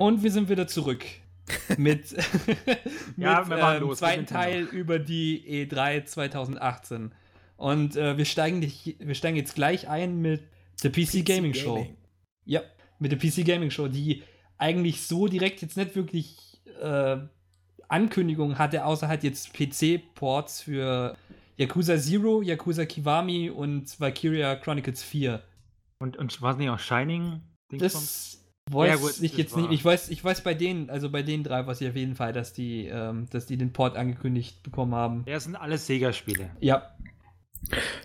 Und wir sind wieder zurück. mit Ja, mit wir machen ähm, los, zweiten Teil über die E3 2018. Und äh, wir, steigen, dich- wir steigen jetzt gleich ein mit der PC, Gaming Show. Gaming. Ja, mit der PC Gaming Show, die eigentlich so direkt jetzt nicht wirklich äh, Ankündigungen hatte, außer halt jetzt PC-Ports für Yakuza Zero, Yakuza Kiwami und Valkyria Chronicles 4. Und, und war es nicht auch Shining? Das weiß Ja, gut, ich jetzt war- nicht. Ich weiß, ich weiß bei denen, also bei den drei weiß ich auf jeden Fall, dass die, ähm, dass die den Port angekündigt bekommen haben. Ja, es sind alles Sega-Spiele. Ja,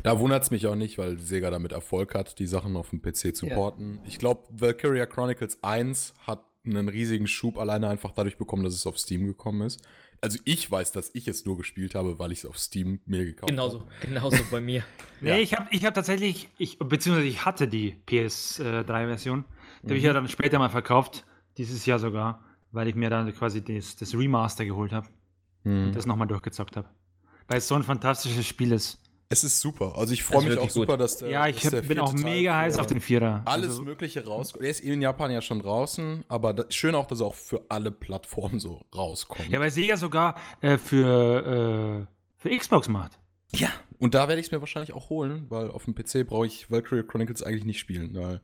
Da wundert es mich auch nicht, weil Sega damit Erfolg hat, die Sachen auf dem PC zu Ja. porten. Ich glaube, Valkyria Chronicles 1 hat einen riesigen Schub alleine einfach dadurch bekommen, dass es auf Steam gekommen ist. Also ich weiß, dass ich es nur gespielt habe, weil ich es auf Steam mir gekauft Genauso, habe. genauso bei mir. Nee, Ja. ich habe ich hab tatsächlich, ich, beziehungsweise ich hatte die PS3-Version. Die habe ich Mhm. ja dann später mal verkauft, dieses Jahr sogar, weil ich mir dann quasi das, das Remaster geholt habe Mhm. und das nochmal durchgezockt habe. Weil es so ein fantastisches Spiel ist. Es ist super. Also ich freue mich auch gut. super, dass der, ja, ich dass der hab, bin auch mega heiß auf den Vierer. Alles Also, Mögliche rauskommt. Der ist in Japan ja schon draußen, aber da, schön auch, dass er auch für alle Plattformen so rauskommt. ja, weil Sega sogar äh, für, äh, für Xbox macht. Ja, und da werde ich es mir wahrscheinlich auch holen, weil auf dem PC brauche ich Valkyrie Chronicles eigentlich nicht spielen. Weil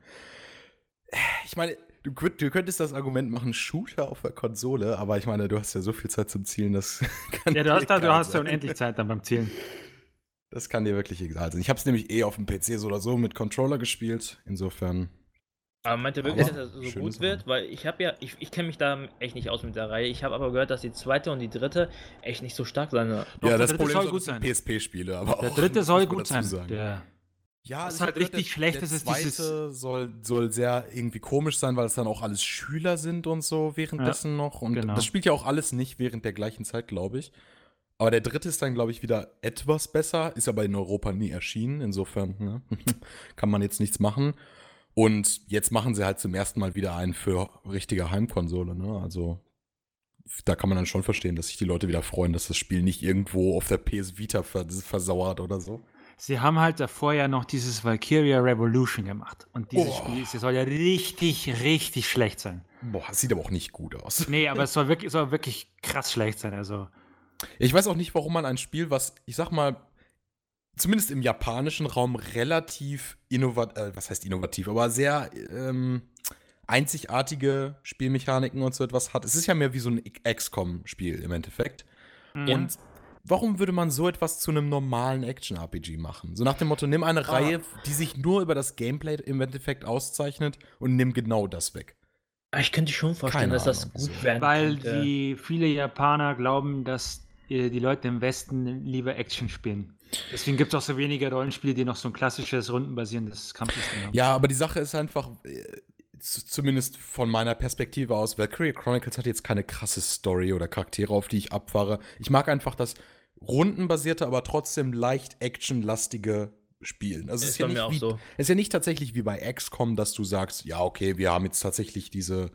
ich meine, du, du könntest das Argument machen, Shooter auf der Konsole, aber ich meine, du hast ja so viel Zeit zum Zielen, das kann Ja, du dir hast, da, du hast ja sein. unendlich Zeit dann beim Zielen. Das kann dir wirklich egal sein. Ich habe es nämlich eh auf dem PC so oder so mit Controller gespielt. Insofern. Aber meint ihr wirklich, Aber dass das so gut Sache. wird? Weil ich habe ja, ich, ich kenne mich da echt nicht aus mit der Reihe. Ich habe aber gehört, dass die zweite und die dritte echt nicht so stark sein. Doch, ja, der das Problem soll gut sein. PSP-Spiele, aber Der auch, dritte soll gut sein. sagen. Der, Ja, Was also halt der dritte- richtig schlecht der ist, ist zweite soll, soll sehr irgendwie komisch sein, weil es dann auch alles Schüler sind und so währenddessen noch. Und genau. das spielt ja auch alles nicht während der gleichen Zeit, glaube ich. Aber der dritte ist dann, glaube ich, wieder etwas besser, ist aber in Europa nie erschienen. Insofern ne? kann man jetzt nichts machen. Und jetzt machen sie halt zum ersten Mal wieder einen für richtige Heimkonsole. Ne? Also da kann man dann schon verstehen, dass sich die Leute wieder freuen, dass das Spiel nicht irgendwo auf der PS Vita vers versauert oder so. Sie haben halt davor ja noch dieses Valkyria Revolution gemacht. Und dieses Oh. Spiel soll ja richtig, richtig schlecht sein. Boah, sieht aber auch nicht gut aus. Nee, aber es soll wirklich, soll wirklich krass schlecht sein. Also, Ich weiß auch nicht, warum man ein Spiel, was, ich sag mal, zumindest im japanischen Raum relativ innovativ, äh, was heißt innovativ, aber sehr ähm, einzigartige Spielmechaniken und so etwas hat. Es ist ja mehr wie so ein XCOM-Spiel im Endeffekt. Und warum würde man so etwas zu einem normalen Action-RPG machen? So nach dem Motto, nimm eine Ah. Reihe, die sich nur über das Gameplay im Endeffekt auszeichnet und nimm genau das weg. Aber Ich könnte schon vorstellen, Keine dass das Ahnung, gut so. werden weil könnte. die viele Japaner glauben, dass äh, die Leute im Westen lieber Action spielen. Deswegen gibt es auch so wenige Rollenspiele, die noch so ein klassisches rundenbasierendes Kampfsystem haben. Ja, aber die Sache ist einfach, äh, zumindest von meiner Perspektive aus, Valkyrie Chronicles hat jetzt keine krasse Story oder Charaktere, auf die ich abfahre. Ich mag einfach das rundenbasierte, aber trotzdem leicht actionlastige Spielen. Also Ist ist, ja nicht wie, so. es ist ja nicht tatsächlich wie bei XCOM, dass du sagst, ja, okay, wir haben jetzt tatsächlich diese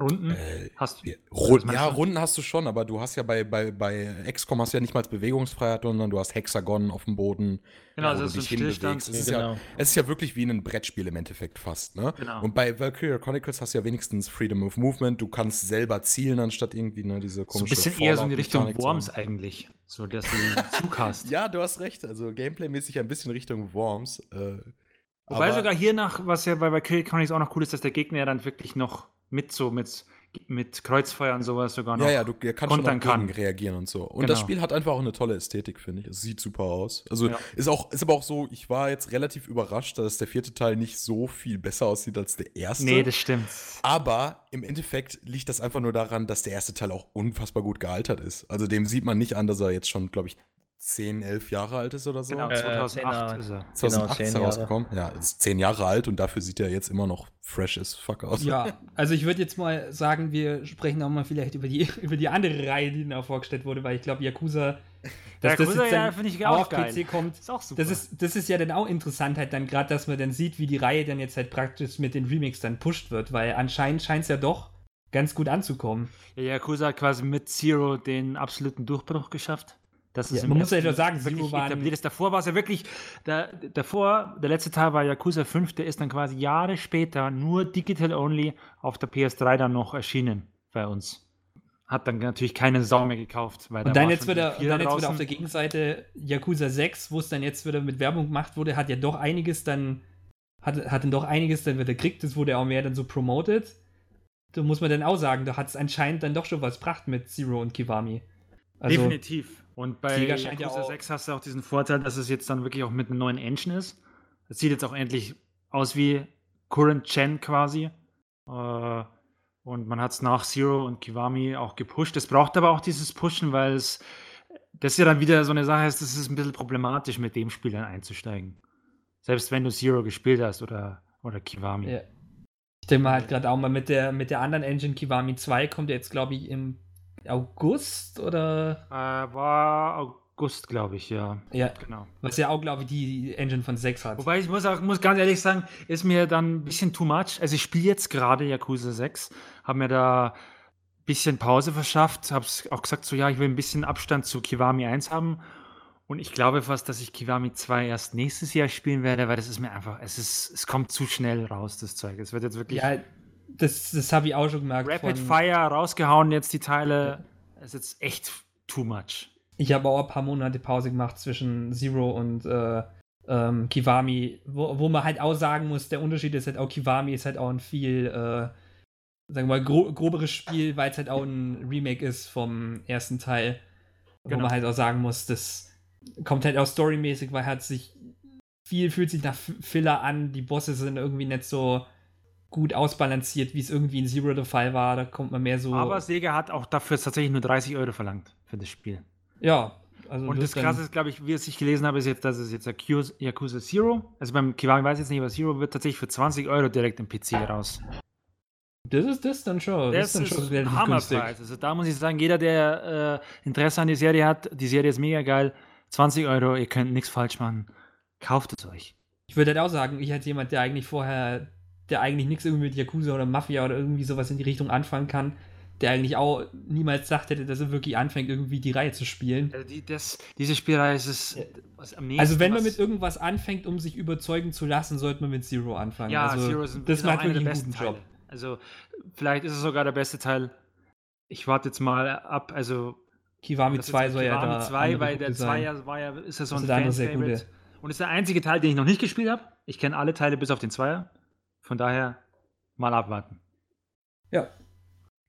Runden äh, hast du. Rund, ja, du? Runden hast du schon, aber du hast ja bei, bei, bei XCOM hast du ja nicht mal Bewegungsfreiheit, sondern du hast Hexagon auf dem Boden. Genau, wo also du es ist dich ein Stillstand. Es ist, Genau. ja, es ist ja wirklich wie ein Brettspiel im Endeffekt fast, ne? Genau. Und bei Valkyria Chronicles hast du ja wenigstens Freedom of Movement. Du kannst selber zielen, anstatt irgendwie ne, diese So ein komische bisschen eher so in die Richtung Worms eigentlich. So, dass du einen Zug hast. Ja, du hast recht. Also Gameplay-mäßig ein bisschen Richtung Worms. Äh, Wobei aber- sogar hier nach, was ja bei Valkyrie Chronicles auch noch cool ist, dass der Gegner ja dann wirklich noch mit so, mit, mit Kreuzfeuer und sowas sogar noch. Ja, ja, du er kann schon gegen kann. reagieren und so. Und Genau. das Spiel hat einfach auch eine tolle Ästhetik, finde ich. Es sieht super aus. Also Ja. ist auch, ist aber auch so, ich war jetzt relativ überrascht, dass der vierte Teil nicht so viel besser aussieht als der erste. Nee, das stimmt. aber im Endeffekt liegt das einfach nur daran, dass der erste Teil auch unfassbar gut gealtert ist. Also dem sieht man nicht an, dass er jetzt schon, glaube ich, 10, 11 Jahre alt ist oder so. Genau, Äh, 2008 zehn Jahre. ist er. 2008 zehn ist er Jahre. rausgekommen. Ja, ist 10 Jahre alt und dafür sieht er jetzt immer noch fresh as fuck aus. Ja, also ich würde jetzt mal sagen, wir sprechen auch mal vielleicht über die, über die andere Reihe, die da vorgestellt wurde, weil ich glaube, Yakuza, dass das Yakuza, jetzt ja, dann finde ich auch auf geil. PC kommt, Ist auch super. das ist, das ist ja dann auch interessant halt dann gerade, dass man dann sieht, wie die Reihe dann jetzt halt praktisch mit den Remakes dann pusht wird, weil anscheinend scheint es ja doch ganz gut anzukommen. ja, Yakuza hat quasi mit Zero den absoluten Durchbruch geschafft. Das Ja, im man muss ja doch sagen, wirklich etabliert ist. Davor war es ja wirklich, da, davor, der letzte Teil war Yakuza 5, der ist dann quasi Jahre später nur digital only auf der PS3 dann noch erschienen bei uns. Hat dann natürlich keine Sau mehr gekauft. Weil Und dann jetzt wieder, und dann jetzt wieder auf der Gegenseite Yakuza 6, wo es dann jetzt wieder mit Werbung gemacht wurde, hat ja doch einiges dann, hat, hat dann doch einiges dann wieder gekriegt, das wurde auch mehr dann so promoted. Da muss man dann auch sagen, da hat es anscheinend dann doch schon was gebracht mit Zero und Kiwami. Also, Definitiv. Und bei ja Yakuza auch- 6 hast du auch diesen Vorteil, dass es jetzt dann wirklich auch mit einem neuen Engine ist. Es sieht jetzt auch endlich aus wie Current Gen quasi. Äh, und man hat es nach Zero und Kiwami auch gepusht. Es braucht aber auch dieses Pushen, weil es das ja dann wieder so eine Sache ist, das ist ein bisschen problematisch, mit dem Spiel dann einzusteigen. Selbst wenn du Zero gespielt hast oder, oder Kiwami. Ja. Ich denke mal halt gerade auch mal mit der, mit der anderen Engine Kiwami 2 kommt ja jetzt, glaube ich, im August oder. Äh, war August, glaube ich, ja. Ja, Genau. was ja auch, glaube ich, die Engine von 6 hat. Wobei ich muss auch muss ganz ehrlich sagen, ist mir dann ein bisschen too much. Also ich spiele jetzt gerade Yakuza 6, habe mir da ein bisschen Pause verschafft, habe auch gesagt, so ja, ich will ein bisschen Abstand zu Kiwami 1 haben. Und ich glaube fast, dass ich Kiwami 2 erst nächstes Jahr spielen werde, weil das ist mir einfach, es ist, es kommt zu schnell raus, das Zeug. Es wird jetzt wirklich ja, das, das habe ich auch schon gemerkt. Rapid Fire rausgehauen, jetzt die Teile. Es ist jetzt echt too much. Ich habe auch ein paar Monate Pause gemacht zwischen Zero und äh, ähm, Kiwami, wo, wo man halt auch sagen muss, der Unterschied ist halt auch, Kiwami ist halt auch ein viel, äh, sagen wir mal, gro groberes Spiel, weil es halt auch ein Remake ist vom ersten Teil. Wo Genau. man halt auch sagen muss, das kommt halt auch storymäßig, weil hat sich viel fühlt sich nach Filler an, die Bosse sind irgendwie nicht so gut ausbalanciert, wie es irgendwie in Zero der Fall war. Da kommt man mehr so. Aber Sega hat auch dafür tatsächlich nur 30 Euro verlangt für das Spiel. ja, also Und das dann- Krasse ist, glaube ich, wie es ich gelesen habe, ist jetzt, dass es jetzt Yakuza, Zero, also beim Kiwami weiß ich jetzt nicht, aber Zero wird tatsächlich für 20 Euro direkt im PC raus. Das ist das dann schon. Das, dann ist schon ein relativ Hammerpreis. Also da muss ich sagen, jeder, der äh, Interesse an die Serie hat, die Serie ist mega geil, 20 Euro, ihr könnt nichts falsch machen, kauft es euch. Ich würde halt auch sagen, ich als jemand, der eigentlich vorher, der eigentlich nichts irgendwie mit Yakuza oder Mafia oder irgendwie sowas in die Richtung anfangen kann, der eigentlich auch niemals gesagt hätte, dass er wirklich anfängt, irgendwie die Reihe zu spielen. Also die, das, diese Spielreihe ist es Ja. was am nächsten. Also wenn man mit irgendwas anfängt, um sich überzeugen zu lassen, sollte man mit Zero anfangen. Ja, also, Zero ist, ein- das macht einer der besten guten Job. Also vielleicht ist es sogar der beste Teil. Ich warte jetzt mal ab, also Kiwami Das ist 2 jetzt soll ja Kiwami da 2, andere weil der Punkte 2 sein. ja, war ja, ist ja so ein Fan-Favorite. Und ist der einzige Teil, den ich noch nicht gespielt habe. Ich kenne alle Teile bis auf den Zweier. Von daher mal abwarten. Ja,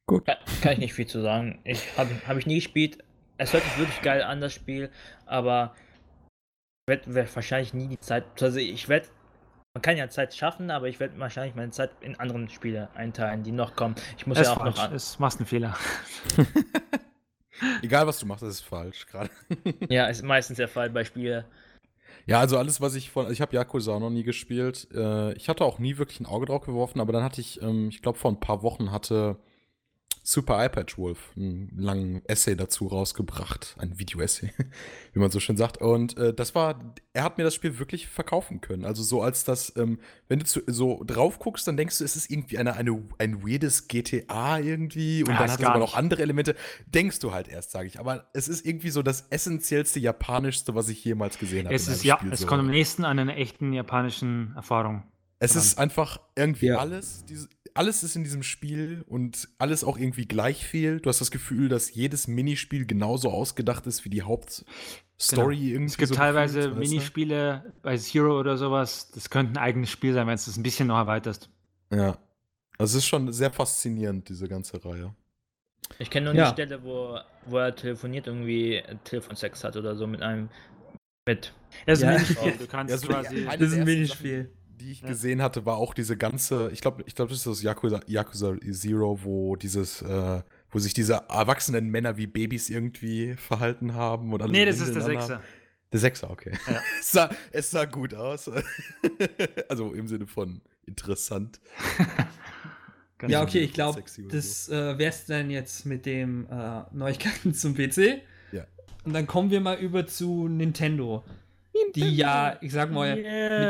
Kann, kann ich nicht viel zu sagen. Ich habe hab ich nie gespielt. Es hört sich wirklich geil an, das Spiel, aber ich werde werd wahrscheinlich nie die Zeit. Also ich werde. Man kann ja Zeit schaffen, aber ich werde wahrscheinlich meine Zeit in anderen Spiele einteilen, die noch kommen. Ich muss Das ja auch falsch. noch an. Es machst einen Fehler. Egal, was du machst, das ist falsch gerade. Ja, ist meistens der Fall bei Spielen. Ja, also alles, was ich von. Ich habe Yakuza auch noch nie gespielt. Äh, ich hatte auch nie wirklich ein Auge drauf geworfen, aber dann hatte ich, ähm, ich glaube, vor ein paar Wochen hatte Super iPad Wolf einen langen Essay dazu rausgebracht. Ein Video-Essay, wie man so schön sagt. Und äh, das war, er hat mir das Spiel wirklich verkaufen können. Also so als das, ähm, wenn du zu, so drauf guckst, dann denkst du, es ist irgendwie eine, eine, ein weirdes GTA irgendwie. Und Ja, dann hat es aber noch andere Elemente. Denkst du halt erst, sage ich. Aber es ist irgendwie so das essentiellste Japanischste, was ich jemals gesehen habe. Es ist ja, Spiel es so. kommt am nächsten an einer echten japanischen Erfahrung. Es ist einfach irgendwie Ja. alles, diese, alles ist in diesem Spiel und alles auch irgendwie gleich viel. Du hast das Gefühl, dass jedes Minispiel genauso ausgedacht ist wie die Hauptstory irgendwie. Genau. Es gibt so teilweise weißt du? Minispiele bei Zero oder sowas. Das könnte ein eigenes Spiel sein, wenn es das ein bisschen noch erweiterst. Ja. Also es ist schon sehr faszinierend, diese ganze Reihe. Ich kenne nur Ja. die Stelle, wo, wo er telefoniert, irgendwie Telefonsex hat oder so mit einem. Mit. Es ist Ja. ein Minispiel. Du kannst Ja, so quasi. das ist ein Minispiel. Die ich gesehen hatte, war auch diese ganze, ich glaube, ich glaube, das ist das Yakuza, Yakuza Zero, wo dieses, äh, wo sich diese erwachsenen Männer wie Babys irgendwie verhalten haben und alle Nee, das ist der. Sechser. Der Sechser, okay. Ja. es, sah, es sah gut aus. also im Sinne von interessant. Ja, okay, ich glaube, das äh, wär's dann jetzt mit dem äh, Neuigkeiten zum PC. Ja. Und dann kommen wir mal über zu Nintendo, die ja, ich sag mal, mit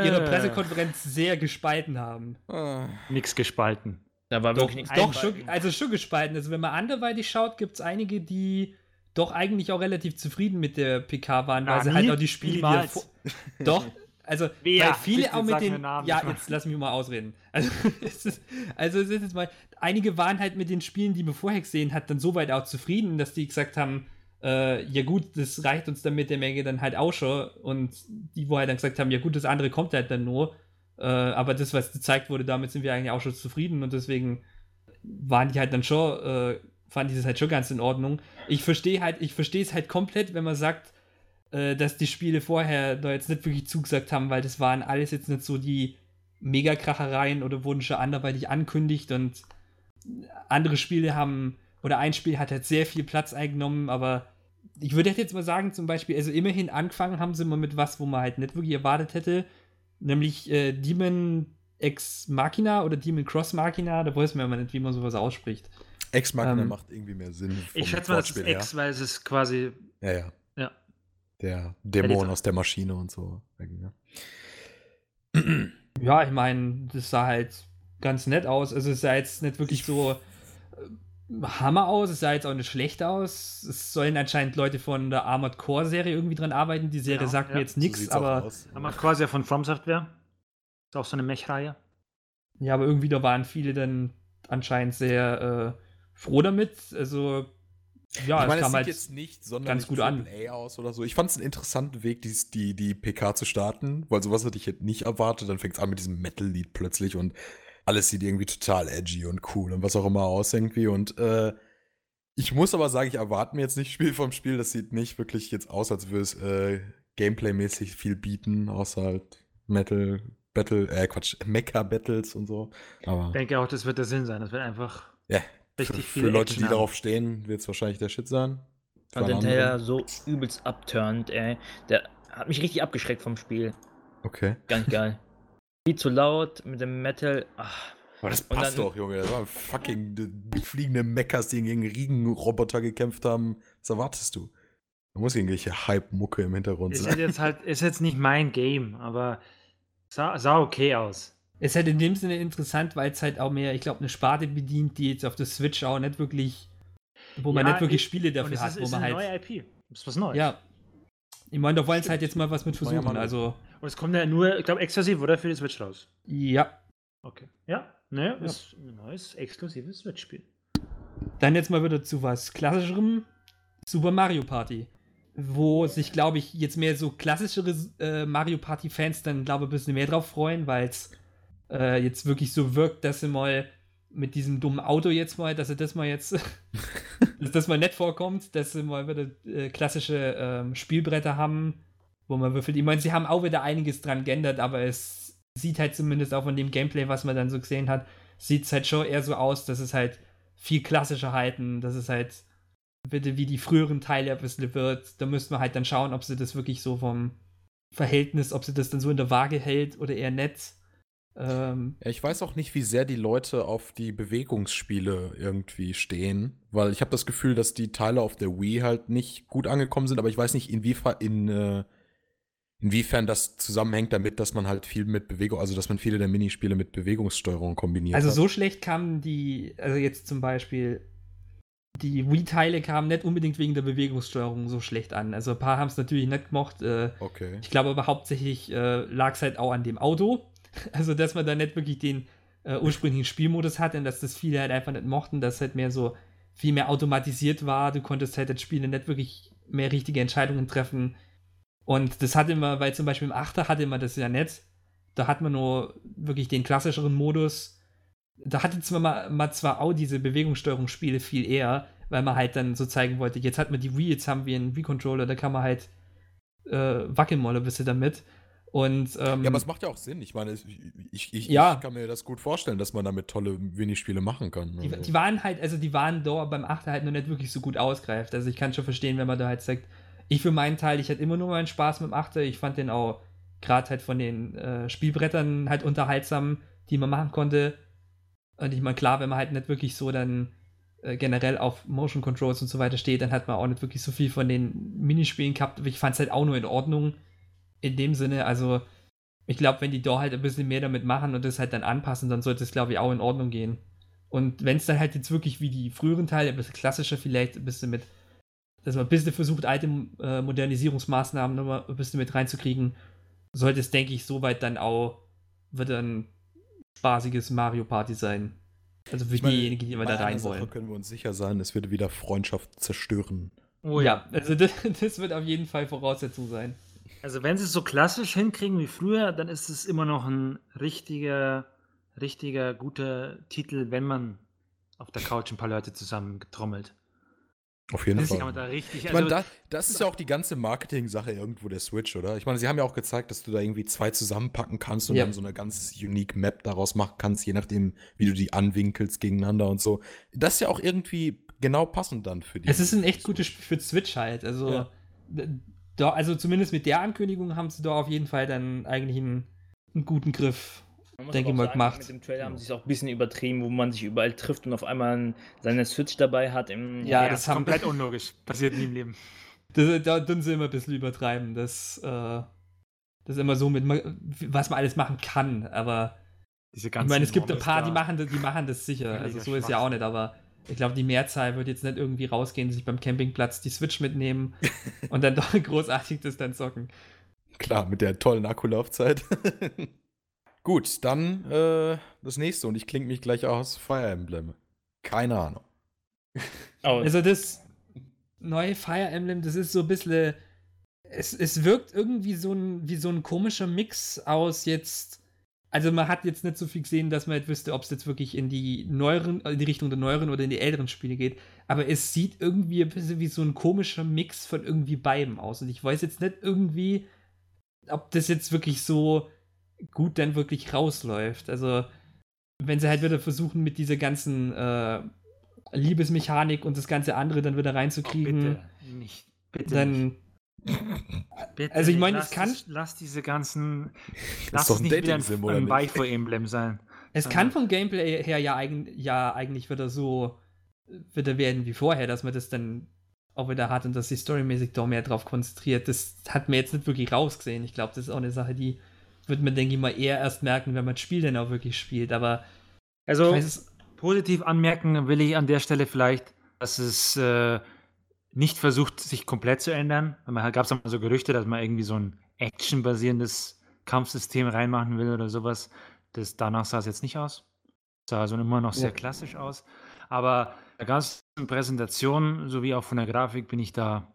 ihrer Pressekonferenz sehr gespalten haben. Ah. Nichts gespalten. Da war Doch, wirklich nichts doch schon, also schon gespalten. Also wenn man anderweitig schaut, gibt es einige, die doch eigentlich auch relativ zufrieden mit der PK waren, Na, weil sie nie. halt auch die Spiele, davor- Doch, also Wer? weil viele Bitte auch mit den Namen ja jetzt lass mich mal ausreden. Also es ist, also es ist jetzt mal einige waren halt mit den Spielen, die wir vorher gesehen hat, dann so weit auch zufrieden, dass die gesagt haben, äh, ja gut, das reicht uns dann mit der Menge dann halt auch schon. Und die wo halt dann gesagt haben, ja gut, das andere kommt halt dann nur, äh, aber das was gezeigt wurde, damit sind wir eigentlich auch schon zufrieden. Und deswegen waren die halt dann schon äh, fand ich das halt schon ganz in Ordnung. Ich verstehe halt, ich verstehe es halt komplett, wenn man sagt, äh, dass die Spiele vorher da jetzt nicht wirklich zugesagt haben, weil das waren alles jetzt nicht so die Megakrachereien oder wurden schon anderweitig ankündigt und andere Spiele haben, oder ein Spiel hat halt sehr viel Platz eingenommen, aber ich würde jetzt mal sagen, zum Beispiel, also immerhin angefangen haben sie mal mit was, wo man halt nicht wirklich erwartet hätte, nämlich äh, Demon Ex Machina oder Demon Cross Machina, da weiß man ja nicht, wie man sowas ausspricht. Ex Machina Ähm, macht irgendwie mehr Sinn. Ich schätze mal, das ist Wortspiel her. X, weil es ist quasi. Ja, ja. Ja. Der Dämon aus der Maschine und so. Ja. Ich meine, das sah halt ganz nett aus. Also es sah jetzt nicht wirklich so äh, Hammer aus, es sah jetzt auch nicht schlecht aus. Es sollen anscheinend Leute von der Armored Core Serie irgendwie dran arbeiten. Die Serie Genau, sagt ja. mir jetzt So nichts, auch aber aus. Haben wir quasi von From Software. Ist auch so eine Mech-Reihe. ja, aber irgendwie da waren viele dann anscheinend sehr äh, froh damit. Also ja, ich meine, es es kam sieht halt jetzt nicht sonderlich ganz gut an. Aus oder so. Ich fand es einen interessanten Weg, die, die, die PK zu starten, weil sowas hätte ich jetzt nicht erwartet. Dann fängt es an mit diesem Metal-Lied plötzlich und alles sieht irgendwie total edgy und cool und was auch immer aus irgendwie. Und äh, ich muss aber sagen, ich erwarte mir jetzt nicht Spiel vom Spiel. Das sieht nicht wirklich jetzt aus, als würde es äh, Gameplay-mäßig viel bieten, außer halt Metal, Battle, äh, Quatsch, Mecha-Battles und so. Aber Ich denke auch, das wird der Sinn sein. Das wird einfach ja, für, richtig für viel Leute, Action die haben. darauf stehen, wird es wahrscheinlich der Shit sein. Für Und den Trailer so übelst abturnt, ey. Der hat mich richtig abgeschreckt vom Spiel. Okay. Ganz geil. Viel zu laut mit dem Metal. Ach, Aber das passt dann- doch, Junge. Das waren fucking die fliegende Mechas, die gegen Riesenroboter gekämpft haben. Was erwartest du? Da muss irgendwelche Hype-Mucke im Hintergrund Ist sein. jetzt halt, ist jetzt nicht mein Game, aber sah, sah okay aus. ist halt in dem Sinne interessant, weil es halt auch mehr, ich glaube, eine Sparte bedient, die jetzt auf der Switch auch nicht wirklich, wo man Ja, nicht wirklich ich- Spiele dafür es hat, ist, wo ist man eine halt. neue IP. Das ist was Neues. Ja. Ich meine, da wollen sie halt jetzt mal was mit man versuchen. Also, Und es kommt ja nur, ich glaube, exklusiv, oder? Für die Switch raus. ja. Okay. Ja, ne, ist ein neues, exklusives Switch-Spiel. Dann jetzt mal wieder zu was klassischerem. Super Mario Party. Wo sich, glaube ich, jetzt mehr so klassischere äh, Mario Party-Fans dann, glaube ich, ein bisschen mehr drauf freuen, weil es äh, jetzt wirklich so wirkt, dass sie mal mit diesem dummen Auto jetzt mal, dass sie das mal jetzt, dass das mal nett vorkommt, dass sie mal wieder äh, klassische ähm, Spielbretter haben, wo man würfelt. Ich meine, sie haben auch wieder einiges dran geändert, aber es sieht halt zumindest auch von dem Gameplay, was man dann so gesehen hat, sieht es halt schon eher so aus, dass es halt viel klassischer halten, dass es halt bitte wie die früheren Teile ein bisschen wird. Da müsste man halt dann schauen, ob sie das wirklich so vom Verhältnis, ob sie das dann so in der Waage hält oder eher nett. Ähm, ich weiß auch nicht, wie sehr die Leute auf die Bewegungsspiele irgendwie stehen, weil ich habe das Gefühl, dass die Teile auf der Wii halt nicht gut angekommen sind, aber ich weiß nicht, inwiefern, in, äh, inwiefern das zusammenhängt damit, dass man halt viel mit Bewegung, also dass man viele der Minispiele mit Bewegungssteuerung kombiniert also hat. so schlecht kamen die, also jetzt zum Beispiel, die Wii-Teile kamen nicht unbedingt wegen der Bewegungssteuerung so schlecht an. Also ein paar haben es natürlich nicht gemocht. Äh, Okay. Ich glaube aber hauptsächlich äh, lag es halt auch an dem Auto. Also, dass man da nicht wirklich den äh, ursprünglichen Spielmodus hatte und dass das viele halt einfach nicht mochten, dass halt mehr so viel mehr automatisiert war. Du konntest halt als Spieler nicht wirklich mehr richtige Entscheidungen treffen. Und das hatte immer, weil zum Beispiel im Achter hatte man das ja nicht. Da hat man nur wirklich den klassischeren Modus. Da hatte zwar mal, mal zwar auch diese Bewegungssteuerungsspiele viel eher, weil man halt dann so zeigen wollte, jetzt hat man die Wii, jetzt haben wir einen Wii-Controller, da kann man halt äh, wackeln mal ein bisschen damit. Und, ähm, Ja, aber es macht ja auch Sinn. Ich meine, ich, ich, ich, Ja. ich kann mir das gut vorstellen, dass man damit tolle Minispiele machen kann. die, Also. die waren halt, also die waren da beim Achter halt noch nicht wirklich so gut ausgreift. Also ich kann schon verstehen, wenn man da halt sagt, ich für meinen Teil, ich hatte immer nur meinen Spaß mit dem Achter. Ich fand den auch gerade halt von den äh, Spielbrettern halt unterhaltsam, die man machen konnte. Und ich meine, klar, wenn man halt nicht wirklich so dann äh, generell auf Motion Controls und so weiter steht, dann hat man auch nicht wirklich so viel von den Minispielen gehabt. Ich fand es halt auch nur in Ordnung. In dem Sinne, also ich glaube, wenn die da halt ein bisschen mehr damit machen und das halt dann anpassen, dann sollte es, glaube ich, auch in Ordnung gehen. Und wenn es dann halt jetzt wirklich wie die früheren Teile, ein bisschen klassischer vielleicht, ein bisschen mit dass man ein bisschen versucht, alte äh, Modernisierungsmaßnahmen nochmal ein bisschen mit reinzukriegen, sollte es, denke ich, soweit dann auch wird ein spaßiges Mario Party sein. Also für Ich meine, diejenigen, die immer da rein Sache wollen. können wir uns sicher sein, es wird wieder Freundschaft zerstören. Oh ja, also das, das wird auf jeden Fall Voraussetzung sein. Also wenn sie es so klassisch hinkriegen wie früher, dann ist es immer noch ein richtiger, richtiger, guter Titel, wenn man auf der Couch ein paar Leute zusammen getrommelt. Auf jeden Das Fall. da richtig. Ich meine, Also, da, das ist ja auch die ganze Marketing-Sache irgendwo der Switch, oder? Ich meine, sie haben ja auch gezeigt, dass du da irgendwie zwei zusammenpacken kannst und Ja. dann so eine ganz unique Map daraus machen kannst, je nachdem, wie du die anwinkelst gegeneinander und so. Das ist ja auch irgendwie genau passend dann für die. Es ist ein echt gutes Spiel für Switch halt. Also, Ja. da, also zumindest mit der Ankündigung haben sie da auf jeden Fall dann eigentlich einen, einen guten Griff. Denke aber mal, sagen, gemacht. Mit dem Trailer haben sie es auch ein bisschen übertrieben, wo man sich überall trifft und auf einmal seine Switch dabei hat. Im Ja, ja, das ist haben- komplett unlogisch. Passiert nie im Leben. Das, da tun sie immer ein bisschen übertreiben. Das, äh, das ist immer so mit, was man alles machen kann. Aber Diese ich meine, es gibt ein paar, die machen, das- die machen das sicher. Also so ist ja auch nicht. Aber ich glaube, die Mehrzahl wird jetzt nicht irgendwie rausgehen, sich beim Campingplatz die Switch mitnehmen und dann doch großartig das dann zocken. Klar, mit der tollen Akkulaufzeit. Gut, dann äh, das nächste und ich klinge mich gleich aus. Fire Emblem. Keine Ahnung. Also das neue Fire Emblem, das ist so ein bisschen. Es, es wirkt irgendwie so ein, wie so ein komischer Mix aus jetzt. Also man hat jetzt nicht so viel gesehen, dass man jetzt wüsste, ob es jetzt wirklich in die neueren, in die Richtung der neueren oder in die älteren Spiele geht. Aber es sieht irgendwie ein bisschen wie so ein komischer Mix von irgendwie beiden aus. Und ich weiß jetzt nicht irgendwie, ob das jetzt wirklich so gut dann wirklich rausläuft. Also wenn sie halt wieder versuchen, mit dieser ganzen äh, Liebesmechanik und das ganze andere dann wieder Oh, reinzukriegen, bitte nicht. Bitte nicht. dann. Bitte Also ich nicht. meine, es kann- das- Lass diese ganzen. Lass doch es ein nicht wieder ein, ein nicht? Beifu-Emblem sein. Es kann vom Gameplay her ja, eigen, ja eigentlich wieder so wieder werden wie vorher, dass man das dann auch wieder hat und dass sich storymäßig da mehr drauf konzentriert. Das hat mir jetzt nicht wirklich rausgesehen. Ich glaube, das ist auch eine Sache, die wird man, denke ich mal, eher erst merken, wenn man das Spiel dann auch wirklich spielt. Aber Also weiß positiv anmerken will ich an der Stelle vielleicht, dass es äh, nicht versucht, sich komplett zu ändern. Man gab es mal so Gerüchte, dass man irgendwie so ein actionbasierendes Kampfsystem reinmachen will oder sowas. Das, danach sah es jetzt nicht aus. Sah also immer noch sehr Ja. klassisch aus. Aber der ganzen Präsentation sowie auch von der Grafik bin ich da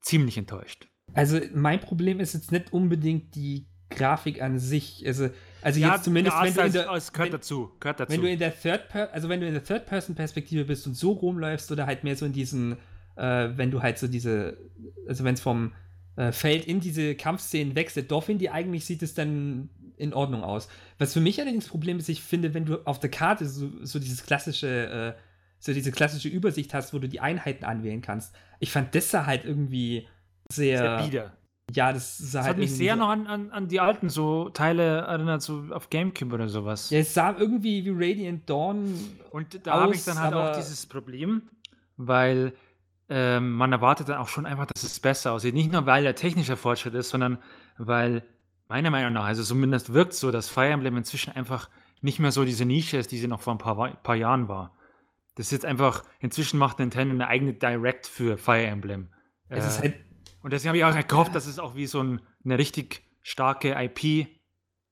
ziemlich enttäuscht. also mein Problem ist jetzt nicht unbedingt die Grafik an sich. Also, also Ja, jetzt zumindest, ja, wenn du in der, es gehört wenn, dazu. Gehört dazu. Wenn du in der Third per also wenn du in der Third Person Perspektive bist und so rumläufst oder halt mehr so in diesen äh, wenn du halt so diese also wenn es vom äh, Feld in diese Kampfszenen wechselt, doch ich eigentlich sieht es dann in Ordnung aus. Was für mich allerdings Problem ist, ich finde, wenn du auf der Karte so, so dieses klassische äh, so diese klassische Übersicht hast, wo du die Einheiten anwählen kannst. Ich fand das sah halt irgendwie sehr, sehr bieder. Ja, das sah Das halt hat mich sehr so- noch an, an, an die alten so Teile erinnert, so auf Gamecube oder sowas. ja, es sah irgendwie wie Radiant Dawn Und da habe ich dann halt auch dieses Problem, weil ähm, man erwartet dann auch schon einfach, dass es besser aussieht. Nicht nur, weil der technische Fortschritt ist, sondern weil meiner Meinung nach, also zumindest wirkt so, dass Fire Emblem inzwischen einfach nicht mehr so diese Nische ist, die sie noch vor ein paar, paar Jahren war. Das ist jetzt einfach, inzwischen macht Nintendo eine eigene Direct für Fire Emblem. es ist Äh, halt und deswegen habe ich auch gehofft, dass es auch wie so ein, eine richtig starke IP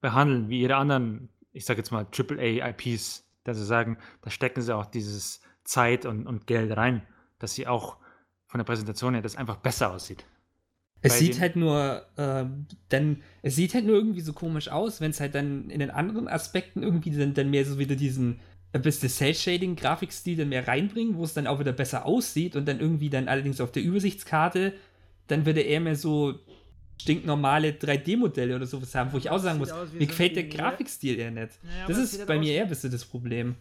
behandeln, wie ihre anderen, ich sage jetzt mal AAA-IPs, dass sie sagen, da stecken sie auch dieses Zeit und, und Geld rein, dass sie auch von der Präsentation her das einfach besser aussieht. Es sieht halt nur, ähm, dann, es sieht halt nur irgendwie so komisch aus, wenn es halt dann in den anderen Aspekten irgendwie dann, dann mehr so wieder diesen ein bisschen Cell-Shading-Grafikstil dann mehr reinbringen, wo es dann auch wieder besser aussieht und dann irgendwie dann allerdings auf der Übersichtskarte dann würde eher mehr so stinknormale 3D-Modelle oder sowas haben, wo ich auch sagen muss, mir so gefällt der Grafikstil eher nicht. Ja, aber das ist halt bei mir eher ein bisschen das Problem.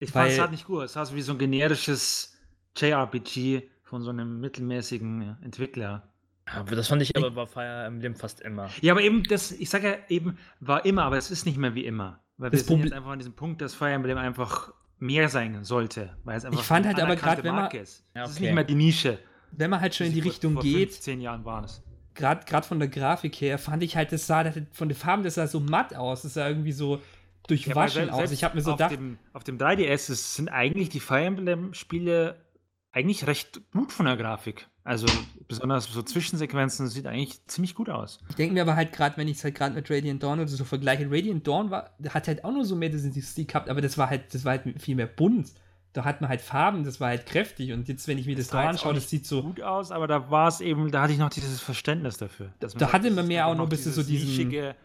Ich fand es halt nicht gut. Es sah so wie so ein generisches JRPG von so einem mittelmäßigen Entwickler. aber das fand ich aber bei Fire Emblem fast immer. Ja, aber eben, das, ich sage ja eben, war immer, aber es ist nicht mehr wie immer. Weil wir Das sind jetzt einfach an diesem Punkt, dass Fire Emblem einfach mehr sein sollte. Weil es einfach Ich fand eine halt aber grad, wenn man- Marke ist. Ja, Es ist okay. nicht mehr die Nische. Wenn man halt schon in die vor- Richtung vor geht, 15 Jahren waren es. gerade von der Grafik her, fand ich halt, das sah das, von den Farben, das sah so matt aus. Das sah irgendwie so durchwaschen aus. Ich habe mir so auf gedacht, Dem, auf dem 3DS ist, sind eigentlich die Fire Emblem-Spiele eigentlich recht gut von der Grafik. Also besonders so Zwischensequenzen sieht eigentlich ziemlich gut aus. Ich denke mir aber halt gerade, wenn ich es halt gerade mit Radiant Dawn oder so vergleiche, Radiant Dawn war, hat halt auch nur so mehr diesen Stil gehabt, aber das war halt, das war halt viel mehr bunt. Da hat man halt Farben, das war halt kräftig. Und jetzt, wenn ich mir das, da anschaue, das sieht so. Gut aus, aber da war es eben, da hatte ich noch dieses Verständnis dafür. da hatte man mehr auch noch ein bisschen so diesen. Nischige,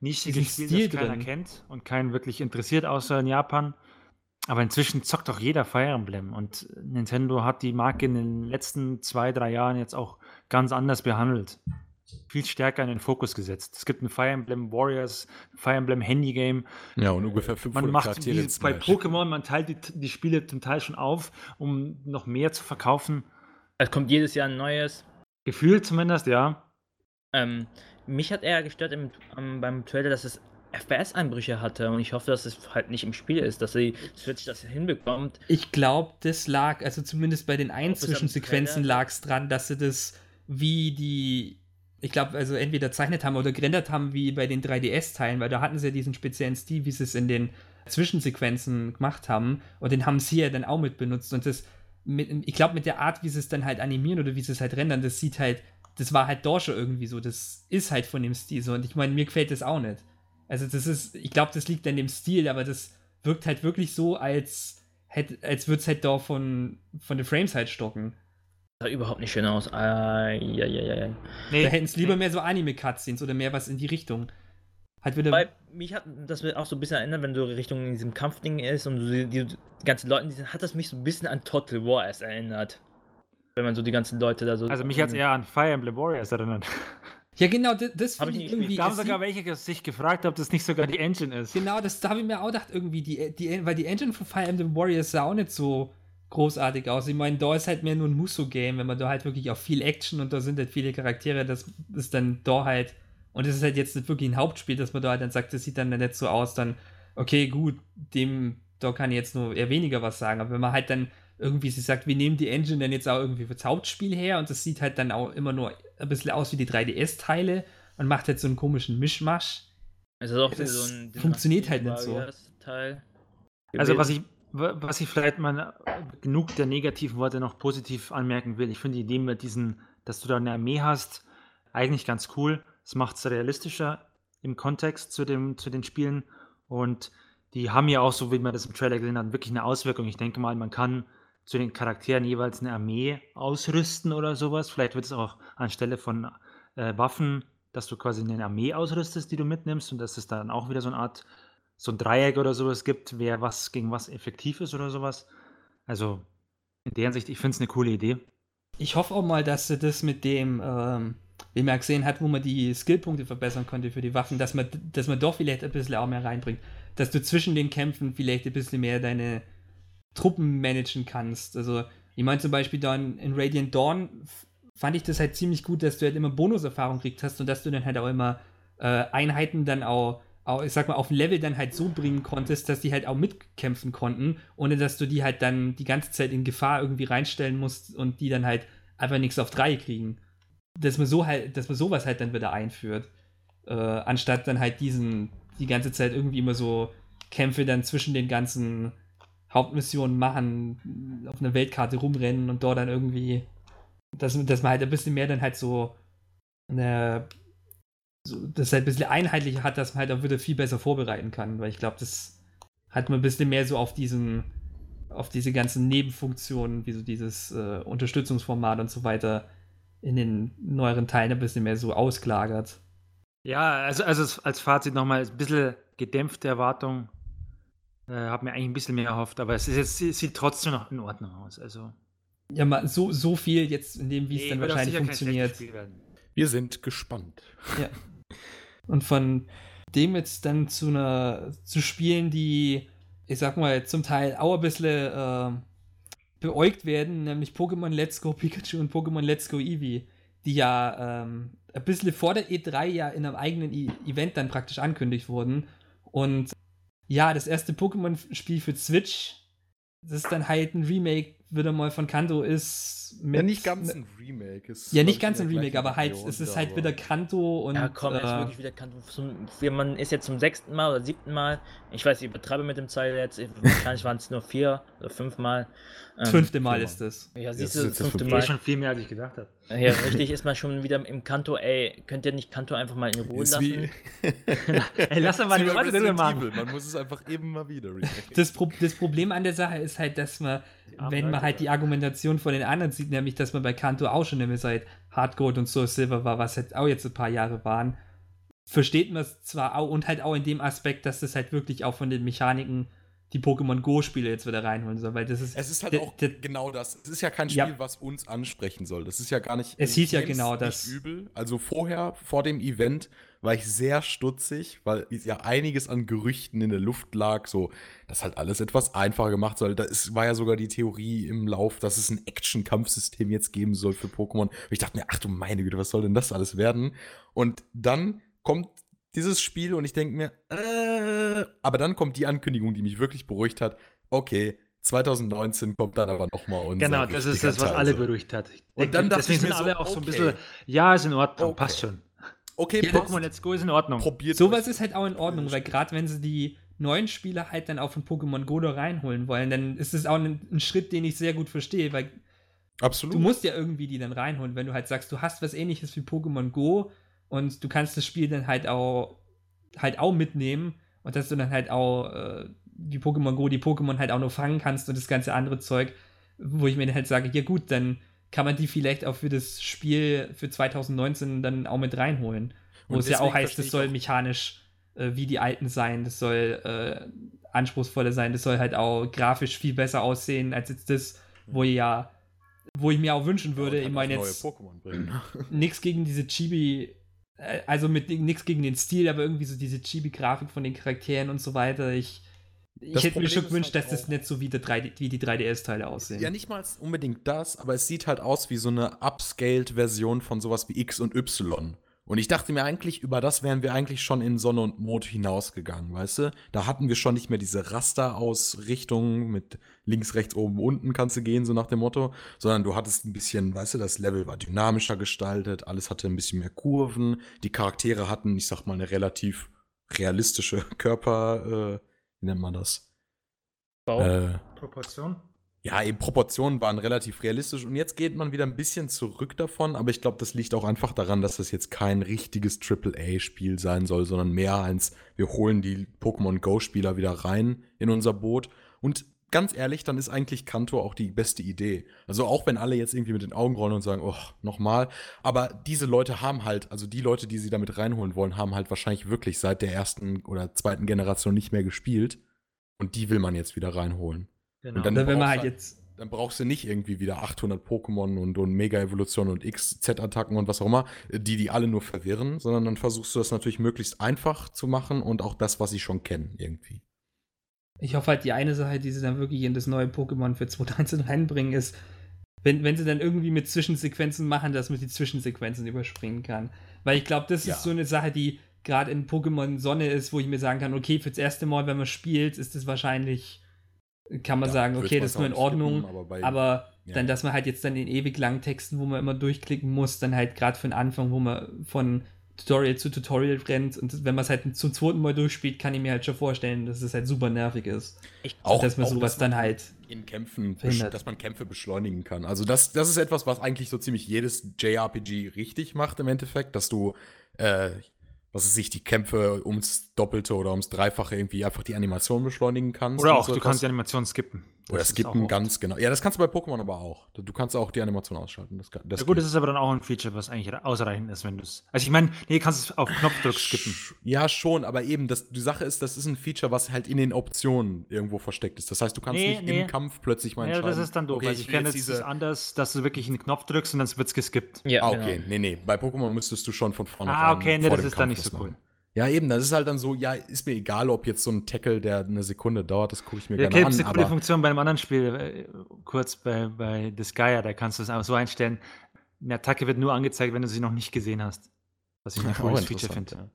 nischige Spiel, Stil das keiner drin. kennt und keinen wirklich interessiert, außer in Japan. Aber inzwischen zockt doch jeder Fire Emblem und Nintendo hat die Marke in den letzten zwei, drei Jahren jetzt auch ganz anders behandelt. Viel stärker in den Fokus gesetzt. Es gibt ein Fire Emblem Warriors, Fire Emblem Handy Game. Ja, und ungefähr 500 man macht, Charaktere wie bei Pokémon, man teilt die, die Spiele zum Teil schon auf, um noch mehr zu verkaufen. Es kommt jedes Jahr ein neues. Gefühl zumindest, ja. Ähm, mich hat eher gestört im, um, beim Trailer, dass es FPS-Einbrüche hatte und ich hoffe, dass es halt nicht im Spiel ist, dass sie Switch das hinbekommt. Ich glaube, das lag, also zumindest bei den Einzwischensequenzen lag es dran, dass sie das wie die, ich glaube, also entweder zeichnet haben oder gerendert haben wie bei den 3DS-Teilen, weil da hatten sie ja diesen speziellen Stil, wie sie es in den Zwischensequenzen gemacht haben und den haben sie ja dann auch mit benutzt und das, mit, ich glaube, mit der Art, wie sie es dann halt animieren oder wie sie es halt rendern, das sieht halt, das war halt Dorsche irgendwie so, das ist halt von dem Stil so und ich meine, mir gefällt das auch nicht. Also das ist, ich glaube, das liegt an dem Stil, aber das wirkt halt wirklich so, als, als würde es halt da von, von den Frames halt stocken. Sah überhaupt nicht schön aus. Ja, ja, ja. Nee, da hätten es lieber nee. mehr so Anime-Cutscenes oder mehr was in die Richtung. Halt wieder. Weil mich hat das auch so ein bisschen erinnert, wenn du Richtung in diesem Kampfding ist und die, die, die ganzen Leute, die, hat das mich so ein bisschen an Total War erst erinnert. Wenn man so die ganzen Leute da so. Also mich hat es eher an Fire Emblem Warriors erinnert. Ja, genau, das, das habe ich nicht irgendwie. Da haben sogar welche sich gefragt, ob das nicht sogar die Engine ist. Genau, das da habe ich mir auch gedacht, irgendwie, die, die, weil die Engine von Fire Emblem Warriors sah auch nicht so großartig aus. Ich meine, da ist halt mehr nur ein Musso-Game, wenn man da halt wirklich auch viel Action und da sind halt viele Charaktere, das ist dann da halt. Und das ist halt jetzt nicht wirklich ein Hauptspiel, dass man da halt dann sagt, das sieht dann nicht so aus, dann, okay, gut, dem, da kann ich jetzt nur eher weniger was sagen. Aber wenn man halt dann irgendwie sie sagt, wir nehmen die Engine dann jetzt auch irgendwie fürs Hauptspiel her und das sieht halt dann auch immer nur ein bisschen aus wie die 3DS-Teile und macht halt so einen komischen Mischmasch. Also auch das so ein funktioniert halt nicht so. Teil. Also was ich, was ich vielleicht mal genug der negativen Worte noch positiv anmerken will, ich finde die Idee mit diesen, dass du da eine Armee hast, eigentlich ganz cool. Es macht es realistischer im Kontext zu, dem, zu den Spielen und die haben ja auch, so wie man das im Trailer gesehen hat, wirklich eine Auswirkung. Ich denke mal, man kann zu den Charakteren jeweils eine Armee ausrüsten oder sowas. Vielleicht wird es auch anstelle von äh, Waffen, dass du quasi eine Armee ausrüstest, die du mitnimmst und dass es dann auch wieder so eine Art, so ein Dreieck oder sowas gibt, wer was gegen was effektiv ist oder sowas. Also in der Hinsicht, ich finde es eine coole Idee. Ich hoffe auch mal, dass sie das mit dem, ähm, wie man gesehen hat, wo man die Skillpunkte verbessern konnte für die Waffen, dass man, dass man doch vielleicht ein bisschen auch mehr reinbringt. Dass du zwischen den Kämpfen vielleicht ein bisschen mehr deine Truppen managen kannst. Also, ich meine zum Beispiel dann in Radiant Dawn fand ich das halt ziemlich gut, dass du halt immer Bonuserfahrung kriegt hast und dass du dann halt auch immer äh, Einheiten dann auch, auch, ich sag mal, auf Level dann halt so bringen konntest, dass die halt auch mitkämpfen konnten, ohne dass du die halt dann die ganze Zeit in Gefahr irgendwie reinstellen musst und die dann halt einfach nichts auf drei kriegen. Dass man so halt, dass man sowas halt dann wieder einführt. Äh, anstatt dann halt diesen, die ganze Zeit irgendwie immer so Kämpfe dann zwischen den ganzen Hauptmissionen machen, auf einer Weltkarte rumrennen und dort dann irgendwie, dass, dass man halt ein bisschen mehr dann halt so eine, so, das halt ein bisschen einheitlicher hat, dass man halt auch wieder viel besser vorbereiten kann, weil ich glaube, das hat man ein bisschen mehr so auf diesen, auf diese ganzen Nebenfunktionen, wie so dieses äh, Unterstützungsformat und so weiter in den neueren Teilen ein bisschen mehr so ausgelagert. Ja, also, also als Fazit nochmal ein bisschen gedämpfte Erwartung äh, habe mir eigentlich ein bisschen mehr erhofft, aber es, ist jetzt, es sieht trotzdem noch in Ordnung aus. Also. Ja, mal so, so viel jetzt in dem, wie es dann wahrscheinlich funktioniert. Wir sind gespannt. Ja. Und von dem jetzt dann zu einer zu spielen, die, ich sag mal, zum Teil auch ein bisschen äh, beäugt werden, nämlich Pokémon Let's Go Pikachu und Pokémon Let's Go Eevee, die ja ähm, ein bisschen vor der E3 ja in einem eigenen e Event dann praktisch ankündigt wurden. Und ja, das erste Pokémon-Spiel für Switch, das ist dann halt ein Remake, wieder mal von Kanto ist. Mit, ja, nicht ganz ein Remake. Ist, Ja, nicht ich, ganz in ein Remake, aber halt, Region es ist halt wieder Kanto und. Ja, komm, er ist äh, wirklich wieder Kanto. Zum, man ist jetzt zum sechsten Mal oder siebten Mal. Ich weiß, ich übertreibe mit dem Zeil jetzt. Wahrscheinlich waren es nur vier oder fünf Mal. Ähm, fünfte Mal ist es. Ja, siehst ist du, das fünfte fünfte. Ja, Mal. schon viel mehr, als ich gedacht habe. Ja, richtig ist man schon wieder im Kanto. Ey, könnt ihr nicht Kanto einfach mal in Ruhe Ist lassen? Ey, lass doch mal die Resident machen. Man muss es einfach immer wieder remaken. Das, Pro das Problem an der Sache ist halt, dass man, armen wenn man halt die Argumentation von den anderen sieht, nämlich, dass man bei Kanto auch schon immer seit Hardgold und Soul Silver war, was halt auch jetzt ein paar Jahre waren, versteht man es zwar auch und halt auch in dem Aspekt, dass das halt wirklich auch von den Mechaniken die Pokémon Go-Spiele jetzt wieder reinholen soll, weil das ist. Es ist halt auch genau das. Es ist ja kein Spiel, Ja. was uns ansprechen soll. Das ist ja gar nicht. Es hieß ja genau das. Übel. Also vorher, vor dem Event, war ich sehr stutzig, weil ja einiges an Gerüchten in der Luft lag, so, dass halt alles etwas einfacher gemacht soll. Da ist, war ja sogar die Theorie im Lauf, dass es ein Action-Kampfsystem jetzt geben soll für Pokémon. Und ich dachte mir, ach du meine Güte, was soll denn das alles werden? Und dann kommt dieses Spiel und ich denke mir, äh, aber dann kommt die Ankündigung, die mich wirklich beruhigt hat. Okay, 2019 kommt dann aber nochmal unser Genau, das ist das, was Teil, alle beruhigt hat. Und dann dachte Deswegen ich mir sind alle so, auch so ein okay. bisschen, ja, ist in Ordnung, Okay. passt schon. Okay, Ja, passt. Pokémon Let's Go ist in Ordnung. probiert Sowas ist halt auch in Ordnung, weil gerade wenn sie die neuen Spieler halt dann auch von Pokémon Go da reinholen wollen, dann ist es auch ein, ein Schritt, den ich sehr gut verstehe, weil Absolut. du musst ja irgendwie die dann reinholen, wenn du halt sagst, du hast was ähnliches wie Pokémon Go und du kannst das Spiel dann halt auch halt auch mitnehmen. Und dass du dann halt auch äh, wie Pokémon Go die Pokémon halt auch nur fangen kannst und das ganze andere Zeug, wo ich mir dann halt sage, ja gut, dann kann man die vielleicht auch für das Spiel für 2019 dann auch mit reinholen. Wo es ja auch heißt, das soll mechanisch äh, wie die alten sein, das soll äh, anspruchsvoller sein, das soll halt auch grafisch viel besser aussehen als jetzt das, wo ja, wo ich mir auch wünschen würde, Und ich meine jetzt nichts gegen diese Chibi, also mit nichts gegen den Stil, aber irgendwie so diese Chibi-Grafik von den Charakteren und so weiter. Ich, ich Das hätte mir schon gewünscht, halt dass das nicht so wie, der 3D, wie die 3DS-Teile aussehen. Ja, nicht mal unbedingt das, aber es sieht halt aus wie so eine upscaled-Version von sowas wie X und Y. Und ich dachte mir eigentlich, über das wären wir eigentlich schon in Sonne und Mond hinausgegangen, weißt du? Da hatten wir schon nicht mehr diese Rasterausrichtung mit links, rechts, oben, unten kannst du gehen, so nach dem Motto, sondern du hattest ein bisschen, weißt du, das Level war dynamischer gestaltet, alles hatte ein bisschen mehr Kurven, die Charaktere hatten, ich sag mal, eine relativ realistische Körper, äh, wie nennt man das? Bau. Äh, Proportion? Ja, eben Proportionen waren relativ realistisch. Und jetzt geht man wieder ein bisschen zurück davon, aber ich glaube, das liegt auch einfach daran, dass das jetzt kein richtiges AAA-Spiel sein soll, sondern mehr als wir holen die Pokémon Go-Spieler wieder rein in unser Boot. Und ganz ehrlich, dann ist eigentlich Kanto auch die beste Idee. Also auch wenn alle jetzt irgendwie mit den Augen rollen und sagen, oh, nochmal, aber diese Leute haben halt, also die Leute, die sie damit reinholen wollen, haben halt wahrscheinlich wirklich seit der ersten oder zweiten Generation nicht mehr gespielt. Und die will man jetzt wieder reinholen. Genau. Und dann- Oder wenn man brauchst halt halt- jetzt. dann brauchst du nicht irgendwie wieder 800 Pokémon und, und Mega-Evolution und X-Z-Attacken und was auch immer, die die alle nur verwirren, sondern dann versuchst du das natürlich möglichst einfach zu machen und auch das, was sie schon kennen, irgendwie. Ich hoffe halt, die eine Sache, die sie dann wirklich in das neue Pokémon für 2019 reinbringen, ist, wenn, wenn sie dann irgendwie mit Zwischensequenzen machen, dass man die Zwischensequenzen überspringen kann. Weil ich glaube, das Ja. ist so eine Sache, die gerade in Pokémon Sonne ist, wo ich mir sagen kann, okay, fürs erste Mal, wenn man spielt, ist das wahrscheinlich, kann man Ja, sagen, okay, das ist nur in Ordnung. skippen, aber bei- Aber Ja. dann, dass man halt jetzt dann in ewig langen Texten, wo man immer durchklicken muss, dann halt gerade für den Anfang, wo man von Tutorial zu Tutorial rennt und wenn man es halt zum zweiten Mal durchspielt, kann ich mir halt schon vorstellen, dass es halt super nervig ist. Ich, Auch, dass man auch, sowas dass man dann halt in Kämpfen, verhindert. dass man Kämpfe beschleunigen kann. Also das, das ist etwas, was eigentlich so ziemlich jedes JRPG richtig macht im Endeffekt, dass du, äh, was weiß ich, die Kämpfe ums Doppelte oder ums Dreifache irgendwie einfach die Animation beschleunigen kannst. Oder auch, so du etwas. kannst die Animation skippen. Oder skippen ganz genau. Ja, das kannst du bei Pokémon aber auch. Du kannst auch die Animation ausschalten. Das, das Ja gut, geht. das ist aber dann auch ein Feature, was eigentlich ausreichend ist, wenn du es. Also ich meine, nee, kannst es auf Knopfdruck skippen. Ja, schon, aber eben, das, die Sache ist, das ist ein Feature, was halt in den Optionen irgendwo versteckt ist. Das heißt, du kannst Nee, nicht nee. im Kampf plötzlich mal Ja, entscheiden. das ist dann doof. Okay, also ich kenne jetzt das anders, dass du wirklich einen Knopf drückst und dann wird es geskippt. ja, Ah, genau. okay, nee, nee. Bei Pokémon müsstest du schon von vorne Ah, okay, nee, das ist dann nicht so cool. Ja, eben, das ist halt dann so, ja, ist mir egal, ob jetzt so ein Tackle, der eine Sekunde dauert, das gucke ich mir Ja, gerne okay, an. eine coole Funktion bei einem anderen Spiel, äh, kurz bei, bei Disgaea, da kannst du es einfach so einstellen, eine Attacke wird nur angezeigt, wenn du sie noch nicht gesehen hast. Was ich ein Auch cooles Feature finde.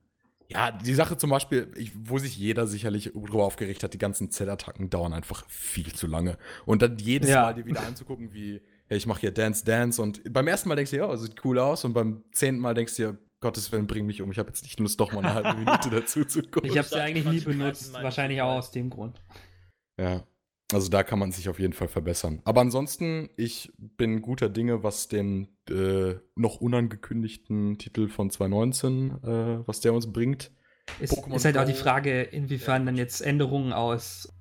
ja, die Sache zum Beispiel, ich, wo sich jeder sicherlich drüber aufgeregt hat, die ganzen Z-Attacken dauern einfach viel zu lange. Und dann jedes Ja. Mal dir wieder anzugucken, wie ja, ich mache hier Dance Dance und beim ersten Mal denkst du, ja, sieht cool aus und beim zehnten Mal denkst du, ja, Gottes Willen, bring mich um. Ich habe jetzt nicht Lust, doch mal eine halbe Minute dazu zu gucken. Ich habe sie eigentlich nie 20, benutzt, 30 wahrscheinlich auch aus dem Grund. Ja, also da kann man sich auf jeden Fall verbessern. Aber ansonsten, ich bin guter Dinge, was den äh, noch unangekündigten Titel von 2019, äh, was der uns bringt. Ist, ist halt auch die. Frage, inwiefern dann jetzt Änderungen aus,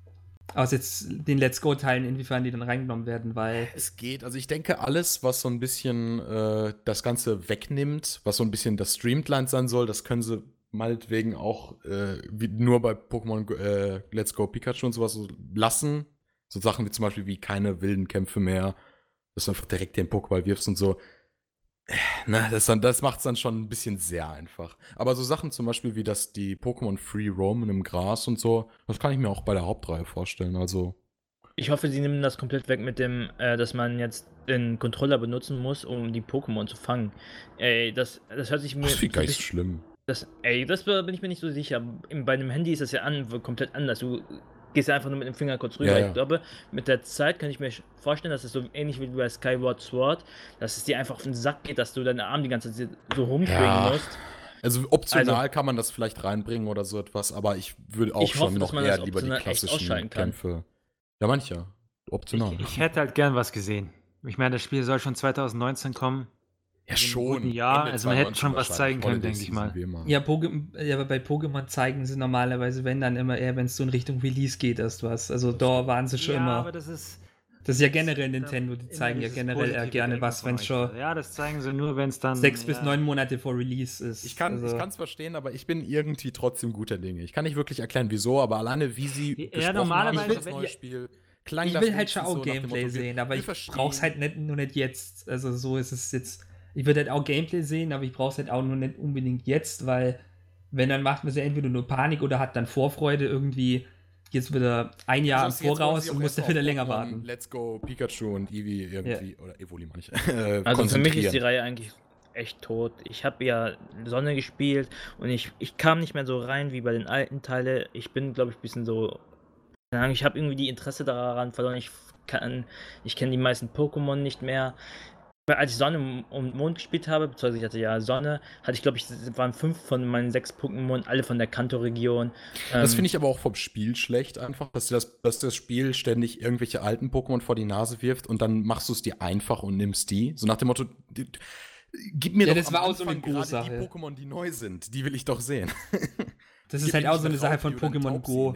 aus jetzt den Let's Go-Teilen, inwiefern die dann reingenommen werden, weil Es geht, also ich denke, alles, was so ein bisschen äh, das Ganze wegnimmt, was so ein bisschen das Streamlined sein soll, das können sie meinetwegen auch äh, nur bei Pokémon äh, Let's Go Pikachu und sowas so lassen. So Sachen wie zum Beispiel wie keine wilden Kämpfe mehr, dass du einfach direkt den Pokéball wirfst und so. Na, das, dann, das macht es dann schon ein bisschen sehr einfach. Aber so Sachen zum Beispiel wie, dass die Pokémon free roamen im Gras und so, das kann ich mir auch bei der Hauptreihe vorstellen. Also, Ich hoffe, sie nehmen das komplett weg mit dem, äh, dass man jetzt den Controller benutzen muss, um die Pokémon zu fangen. Ey, das, das hört sich mir. das nicht so schlimm. Das, ey, das bin ich mir nicht so sicher. Bei einem Handy ist das ja an, komplett anders. Du gehst einfach nur mit dem Finger kurz rüber. Ja, ja. Ich glaube, mit der Zeit kann ich mir vorstellen, dass es so ähnlich wie bei Skyward Sword, dass es dir einfach auf den Sack geht, dass du deinen Arm die ganze Zeit so rumschwingen Ja. musst. Also optional Also- kann man das vielleicht reinbringen oder so etwas, aber ich würde auch Ich schon hoffe, dass noch man eher das lieber die klassischen. Kämpfe. Ja, mancher. Optional. Ich, ich hätte halt gern was gesehen. Ich meine, das Spiel soll schon 2019 kommen. Ja, schon. Ende also man hätte 2019 schon was zeigen können, denke ich mal. ja, ja, aber bei Pokémon zeigen sie normalerweise, wenn dann immer eher, wenn es so in Richtung Release geht, erst was. Also da waren sie schon ja, immer. aber das ist. Das ist ja generell Nintendo, die zeigen ja generell eher gerne was, wenn schon Ja, das zeigen sie nur, wenn es dann. sechs bis ja. neun Monate vor Release ist. Ich kann also, es verstehen, aber ich bin irgendwie trotzdem guter Dinge. Ich kann nicht wirklich erklären, wieso, aber alleine wie sie Ja, gesprochen normalerweise, haben das wenn neue Spiel, klang ich das will halt schon auch so Gameplay sehen, aber ich brauch's halt nicht, nur nicht jetzt. Also so ist es jetzt. Ich würde halt auch Gameplay sehen, aber ich brauch's halt auch nur nicht unbedingt jetzt, weil wenn dann macht man sie entweder nur Panik oder hat dann Vorfreude irgendwie jetzt wieder ein Jahr wollen Voraus und muss dann wieder länger warten. Let's Go Pikachu und Eevee irgendwie, oder Evoli ich, äh, Also für mich ist die. Reihe eigentlich echt tot. Ich habe ja Sonne gespielt und ich, ich kam nicht mehr so rein wie bei den alten Teilen. Ich bin, glaube ich, ein bisschen so. Ich habe irgendwie die Interesse daran verloren. Ich kann, ich kenne die meisten Pokémon nicht mehr. Weil Als ich Sonne und Mond gespielt habe, beziehungsweise ich hatte ja Sonne, hatte ich glaube ich, waren fünf von meinen sechs Pokémon, alle von der Kanto-Region. Das Ähm, finde ich aber auch vom Spiel schlecht, einfach, dass, dir das, dass das Spiel ständig irgendwelche alten Pokémon vor die Nase wirft und dann machst du es dir einfach und nimmst die. So nach dem Motto, die, gib mir Ja, doch das am war auch so eine Anfang gerade Go-Sache. die Pokémon, die neu sind. Die will ich doch sehen. Das ist halt auch so eine Sache von Pokémon Go.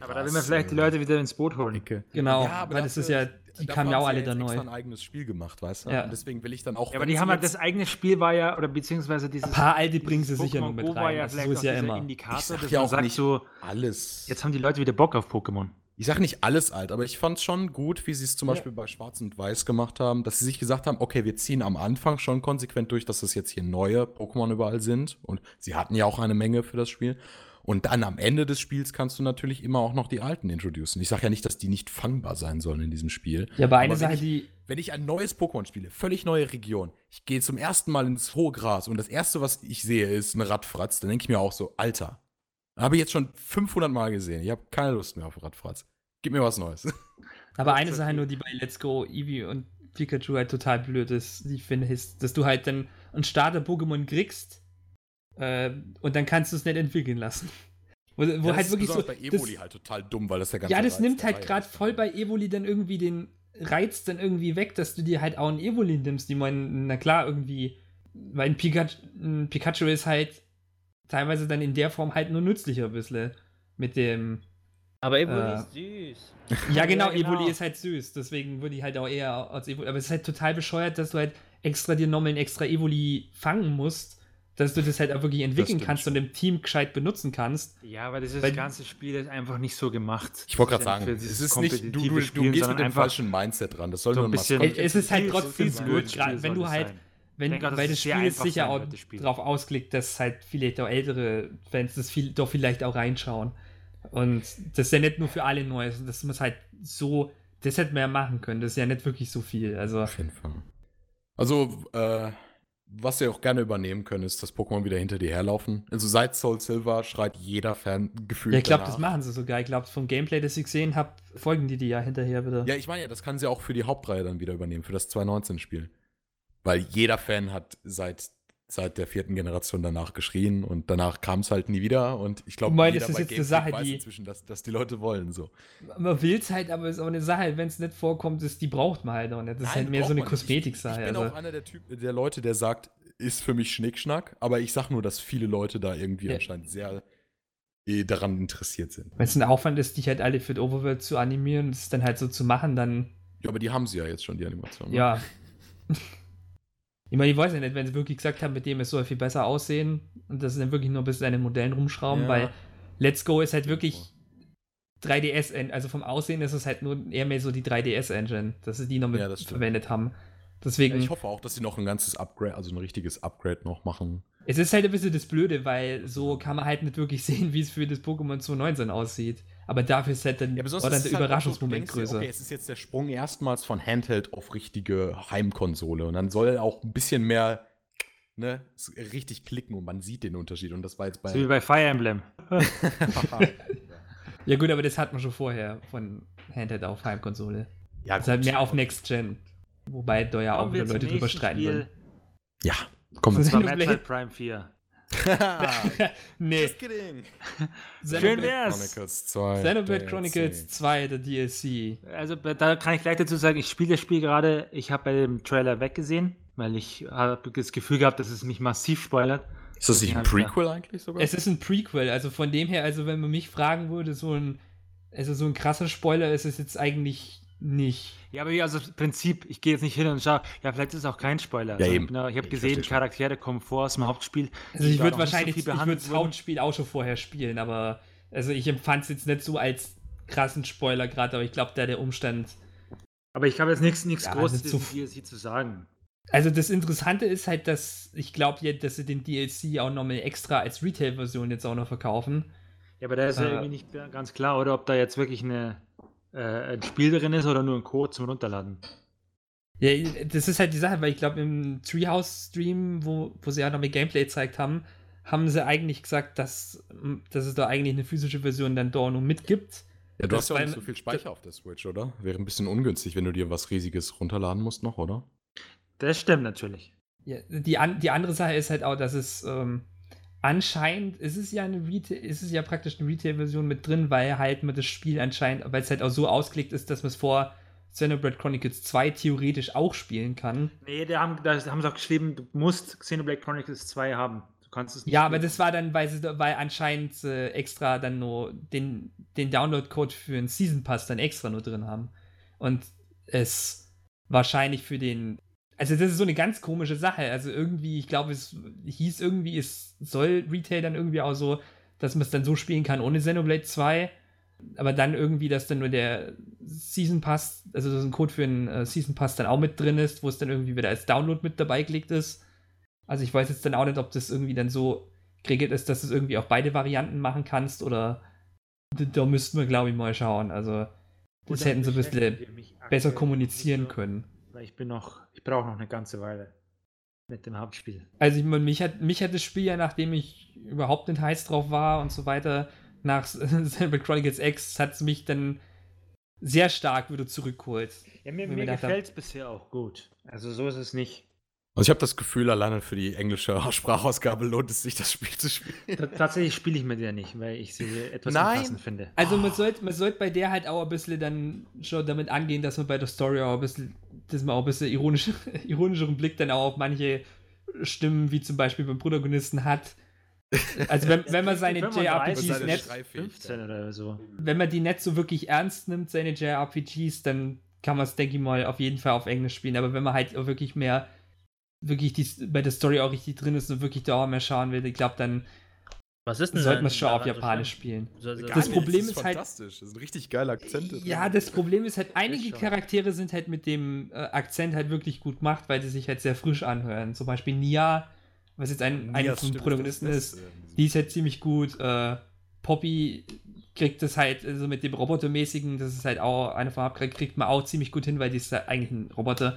Aber da will man vielleicht die Leute wieder ins Boot holen. Genau, Ja, aber weil das ist ja, die dafür kamen ja auch alle jetzt da neu. ein eigenes Spiel gemacht, weißt du? Ja. Und deswegen will ich dann auch. Ja, aber die haben halt das eigene Spiel war ja, oder beziehungsweise dieses. Ein paar alte bringen sie sicher noch mit Go war rein. Ja Also so ist ja immer. Indikator, Ich sag ja auch sagt nicht so, alles. jetzt haben die Leute wieder Bock auf Pokémon. Ich sage nicht alles alt, aber ich fand es schon gut, wie sie es zum Ja. Beispiel bei Schwarz und Weiß gemacht haben, dass sie sich gesagt haben, okay, wir ziehen am Anfang schon konsequent durch, dass es jetzt hier neue Pokémon überall sind. Und sie hatten ja auch eine Menge für das Spiel. Und dann am Ende des Spiels kannst du natürlich immer auch noch die alten introducen. Ich sage ja nicht, dass die nicht fangbar sein sollen in diesem Spiel. Ja, aber eine wenn Sache, ich- die. Wenn ich ein neues Pokémon spiele, völlig neue Region, ich gehe zum ersten Mal ins hohe Gras und das erste, was ich sehe, ist ein Radfratz, dann denke ich mir auch so, Alter, habe ich jetzt schon 500 Mal gesehen. Ich habe keine Lust mehr auf Radfratz. Gib mir was Neues. Aber eine Sache okay. nur, die bei Let's Go Eevee und Pikachu halt total blöd ist, die ich finde, ist, dass du halt dann ein Starter-Pokémon kriegst äh, und dann kannst du es nicht entwickeln lassen. Wo, wo Das halt ist wirklich so. bei Evoli das, halt total dumm, weil das der ganze ja, das Reiz nimmt halt gerade voll bei Evoli dann irgendwie den Reiz dann irgendwie weg, dass du dir halt auch ein Evoli nimmst, die man, na klar, irgendwie, weil ein Pikachu, ein Pikachu ist halt teilweise dann in der Form halt nur nützlicher ein bisschen. Mit dem. aber Evoli äh, ist süß. Ja, genau, Ja, genau. Evoli ist halt süß, deswegen würde ich halt auch eher als Evoli. Aber es ist halt total bescheuert, dass du halt extra dir nochmal ein extra Evoli fangen musst, dass du das halt auch wirklich entwickeln kannst und im Team gescheit benutzen kannst. Ja, aber dieses Weil- ganze Spiel ist einfach nicht so gemacht. Ich wollte gerade sagen, es ist nicht, du, du, du Spielen, gehst sondern mit dem falschen Mindset ran. Das soll so nur ein bisschen- Maskottchen Es ist halt trotzdem so gut, gerade wenn du halt, wenn, denke weil das Spiel ist sicher auch darauf ausgelegt, dass halt vielleicht auch ältere Fans das viel, doch vielleicht auch reinschauen. Und das ist ja nicht nur für alle neu, das muss halt so, das hätte man ja machen können, das ist ja nicht wirklich so viel. Also, Auf jeden Fall. Also, äh, was sie auch gerne übernehmen können, ist, dass Pokémon wieder hinter dir herlaufen. Also seit Soul Silver schreit jeder Fan gefühlt. Ja, ich glaube, das machen sie sogar. Ich glaube, vom Gameplay, das ich gesehen habe, folgen die die ja hinterher wieder. Ja, ich meine ja, das kann sie auch für die Hauptreihe dann wieder übernehmen, für das 2019-Spiel. Weil jeder Fan hat seit, seit der vierten Generation danach geschrien und danach kam es halt nie wieder. Und ich glaube, jeder das ist bei jetzt eine Sache, weiß die- inzwischen, dass, dass die Leute wollen. So. Man will es halt, aber es ist auch eine Sache, wenn es nicht vorkommt, ist, die braucht man halt auch nicht. Das ist Nein, halt mehr so eine. Kosmetiksache. Ich, ich bin Also. auch einer der, typ, der Leute, der sagt, ist für mich Schnickschnack, aber ich sag nur, dass viele Leute da irgendwie Ja. anscheinend sehr eh, daran interessiert sind. Wenn es ein Aufwand ist, dich halt alle für die Overworld zu animieren und es dann halt so zu machen, dann Ja, aber die haben sie ja jetzt schon, die Animation. ne? ja. ich meine, ich weiß ja nicht, wenn sie wirklich gesagt haben, mit dem es soll viel besser aussehen und das ist dann wirklich nur bis an den Modellen rumschrauben, Ja. weil Let's Go ist halt wirklich 3DS, en- also vom Aussehen ist es halt nur eher mehr so die 3DS-Engine, dass sie die noch mit Ja, verwendet haben. Ja, Deswegen, ich hoffe auch, dass sie noch ein ganzes Upgrade, also ein richtiges Upgrade noch machen. es ist halt ein bisschen das Blöde, weil so kann man halt nicht wirklich sehen, wie es für das Pokémon 2019 aussieht. Aber dafür ist halt dann, Ja, war dann der halt Überraschungsmoment dir, größer. Okay, es ist jetzt der Sprung erstmals von Handheld auf richtige Heimkonsole und dann soll auch ein bisschen mehr ne, richtig klicken und man sieht den Unterschied und das war jetzt bei So wie bei Fire Emblem. Ja gut, aber das hat man schon vorher von Handheld auf Heimkonsole. ja, Das ist halt mehr auf Next Gen. Wobei da ja auch Kommen wir wieder Leute drüber streiten Spiel. würden. Ja, komm. Das war Xenoblade- Metroid Prime 4. nee, Just kidding. Schön Xenoblade, wär's. Chronicles 2. Xenoblade. Chronicles 2, der DLC. Also da kann ich gleich dazu sagen, ich spiele das Spiel gerade, ich habe bei dem Trailer weggesehen, weil ich habe das Gefühl gehabt, dass es mich massiv spoilert. Ist das nicht ein Prequel eigentlich sogar? Es ist ein Prequel, also von dem her, also wenn man mich fragen würde, so ein, also so ein krasser Spoiler ist es jetzt eigentlich nicht. Ja, aber wie, also das Prinzip, ich gehe jetzt nicht hin und schaue, ja, vielleicht ist es auch kein Spoiler. Ja, Also, eben. Da- ich habe gesehen. Charaktere kommen vor aus dem Hauptspiel. Also ich würde so wahrscheinlich, viel ich würde das. Hauptspiel auch schon vorher spielen, aber also ich empfand es jetzt nicht so als krassen Spoiler gerade, aber ich glaube, da der Umstand Aber ich habe jetzt nichts, nichts Ja, Großes zu DLC zu sagen. Also das Interessante ist halt, dass ich glaube ja, dass sie den DLC auch nochmal extra als Retail-Version jetzt auch noch verkaufen. Ja, aber da ist ja Äh. irgendwie nicht ganz klar, oder ob da jetzt wirklich eine, äh, ein Spiel drin ist oder nur ein Code zum Runterladen. Ja, das ist halt die Sache, weil ich glaube im Treehouse-Stream, wo, wo sie ja noch mit Gameplay gezeigt haben, haben sie eigentlich gesagt, dass, dass es da eigentlich eine physische Version dann da nur mitgibt. ja, du das hast ja nicht so viel Speicher auf der Switch, oder? Wäre ein bisschen ungünstig, wenn du dir was Riesiges runterladen musst noch, oder? Das stimmt natürlich. Ja, die, an, die andere Sache ist halt auch, dass es ähm, anscheinend ist es ja eine Retail, ist es ja praktisch eine Retail-Version mit drin, weil halt man das Spiel anscheinend, weil es halt auch so ausgelegt ist, dass man es vor Xenoblade Chronicles 2 theoretisch auch spielen kann. Nee, da haben, da haben sie auch geschrieben, du musst Xenoblade Chronicles 2 haben. Du kannst es nicht. Ja, aber spielen. das war dann, weil, sie, weil anscheinend äh, extra dann nur den, den Download-Code für den Season Pass dann extra nur drin haben. Und es wahrscheinlich für den. Also, das ist so eine ganz komische Sache. Also, irgendwie, ich glaube, es hieß irgendwie, es soll Retail dann irgendwie auch so, dass man es dann so spielen kann ohne Xenoblade 2. Aber dann irgendwie, dass dann nur der Season Pass, also so ein Code für den äh, Season Pass dann auch mit drin ist, wo es dann irgendwie wieder als Download mit dabei gelegt ist. Also ich weiß jetzt dann auch nicht, ob das irgendwie dann so geregelt ist, dass du irgendwie auch beide Varianten machen kannst oder da, da müssten wir, glaube ich, mal schauen. Also das Oder hätten sie ein bisschen besser kommunizieren können. Weil ich bin noch, ich brauche noch eine ganze Weile mit dem Hauptspiel. Also ich meine, mich hat, mich hat das Spiel ja, nachdem ich überhaupt nicht heiß drauf war und so weiter, nach Xenoblade Chronicles X, hat es mich dann sehr stark wieder zurückgeholt. Ja, mir, mir da- gefällt es bisher auch gut. Also so ist es nicht. Also ich habe das Gefühl, alleine für die englische Sprachausgabe lohnt es sich, das Spiel zu spielen. T tatsächlich spiele ich mit der nicht, weil ich sie etwas unpassend finde. Also man sollte man sollte bei der halt auch ein bisschen dann schon damit angehen, dass man bei der Story auch ein bisschen, dass man auch ein bisschen ironisch, ironischeren Blick dann auch auf manche Stimmen, wie zum Beispiel beim Protagonisten hat. Also wenn, wenn man seine 35 JRPGs nicht, Schrei- 15 oder so. wenn man die nicht so wirklich ernst nimmt, seine JRPGs, dann kann man es, denke ich mal, auf jeden Fall auf Englisch spielen. Aber wenn man halt auch wirklich mehr, wirklich die, bei der Story auch richtig drin ist und wirklich da auch mehr schauen will, ich glaube, dann Was ist denn sollte dann man es schon auf Japanisch spielen. So- so- Das nicht, Problem das ist halt- fantastisch. Das sind richtig geile Akzente. drin. Ja, das Problem ist halt, einige. Charaktere sind halt mit dem äh, Akzent halt wirklich gut gemacht, weil sie sich halt sehr frisch anhören. Zum Beispiel Nia, was jetzt ein, eine von den Protagonisten ist, diesem die ist halt ziemlich gut. Äh, Poppy kriegt das halt, also mit dem Robotermäßigen, das ist halt auch eine von Hauptcharakteren, kriegt man auch ziemlich gut hin, weil die ist halt eigentlich ein Roboter.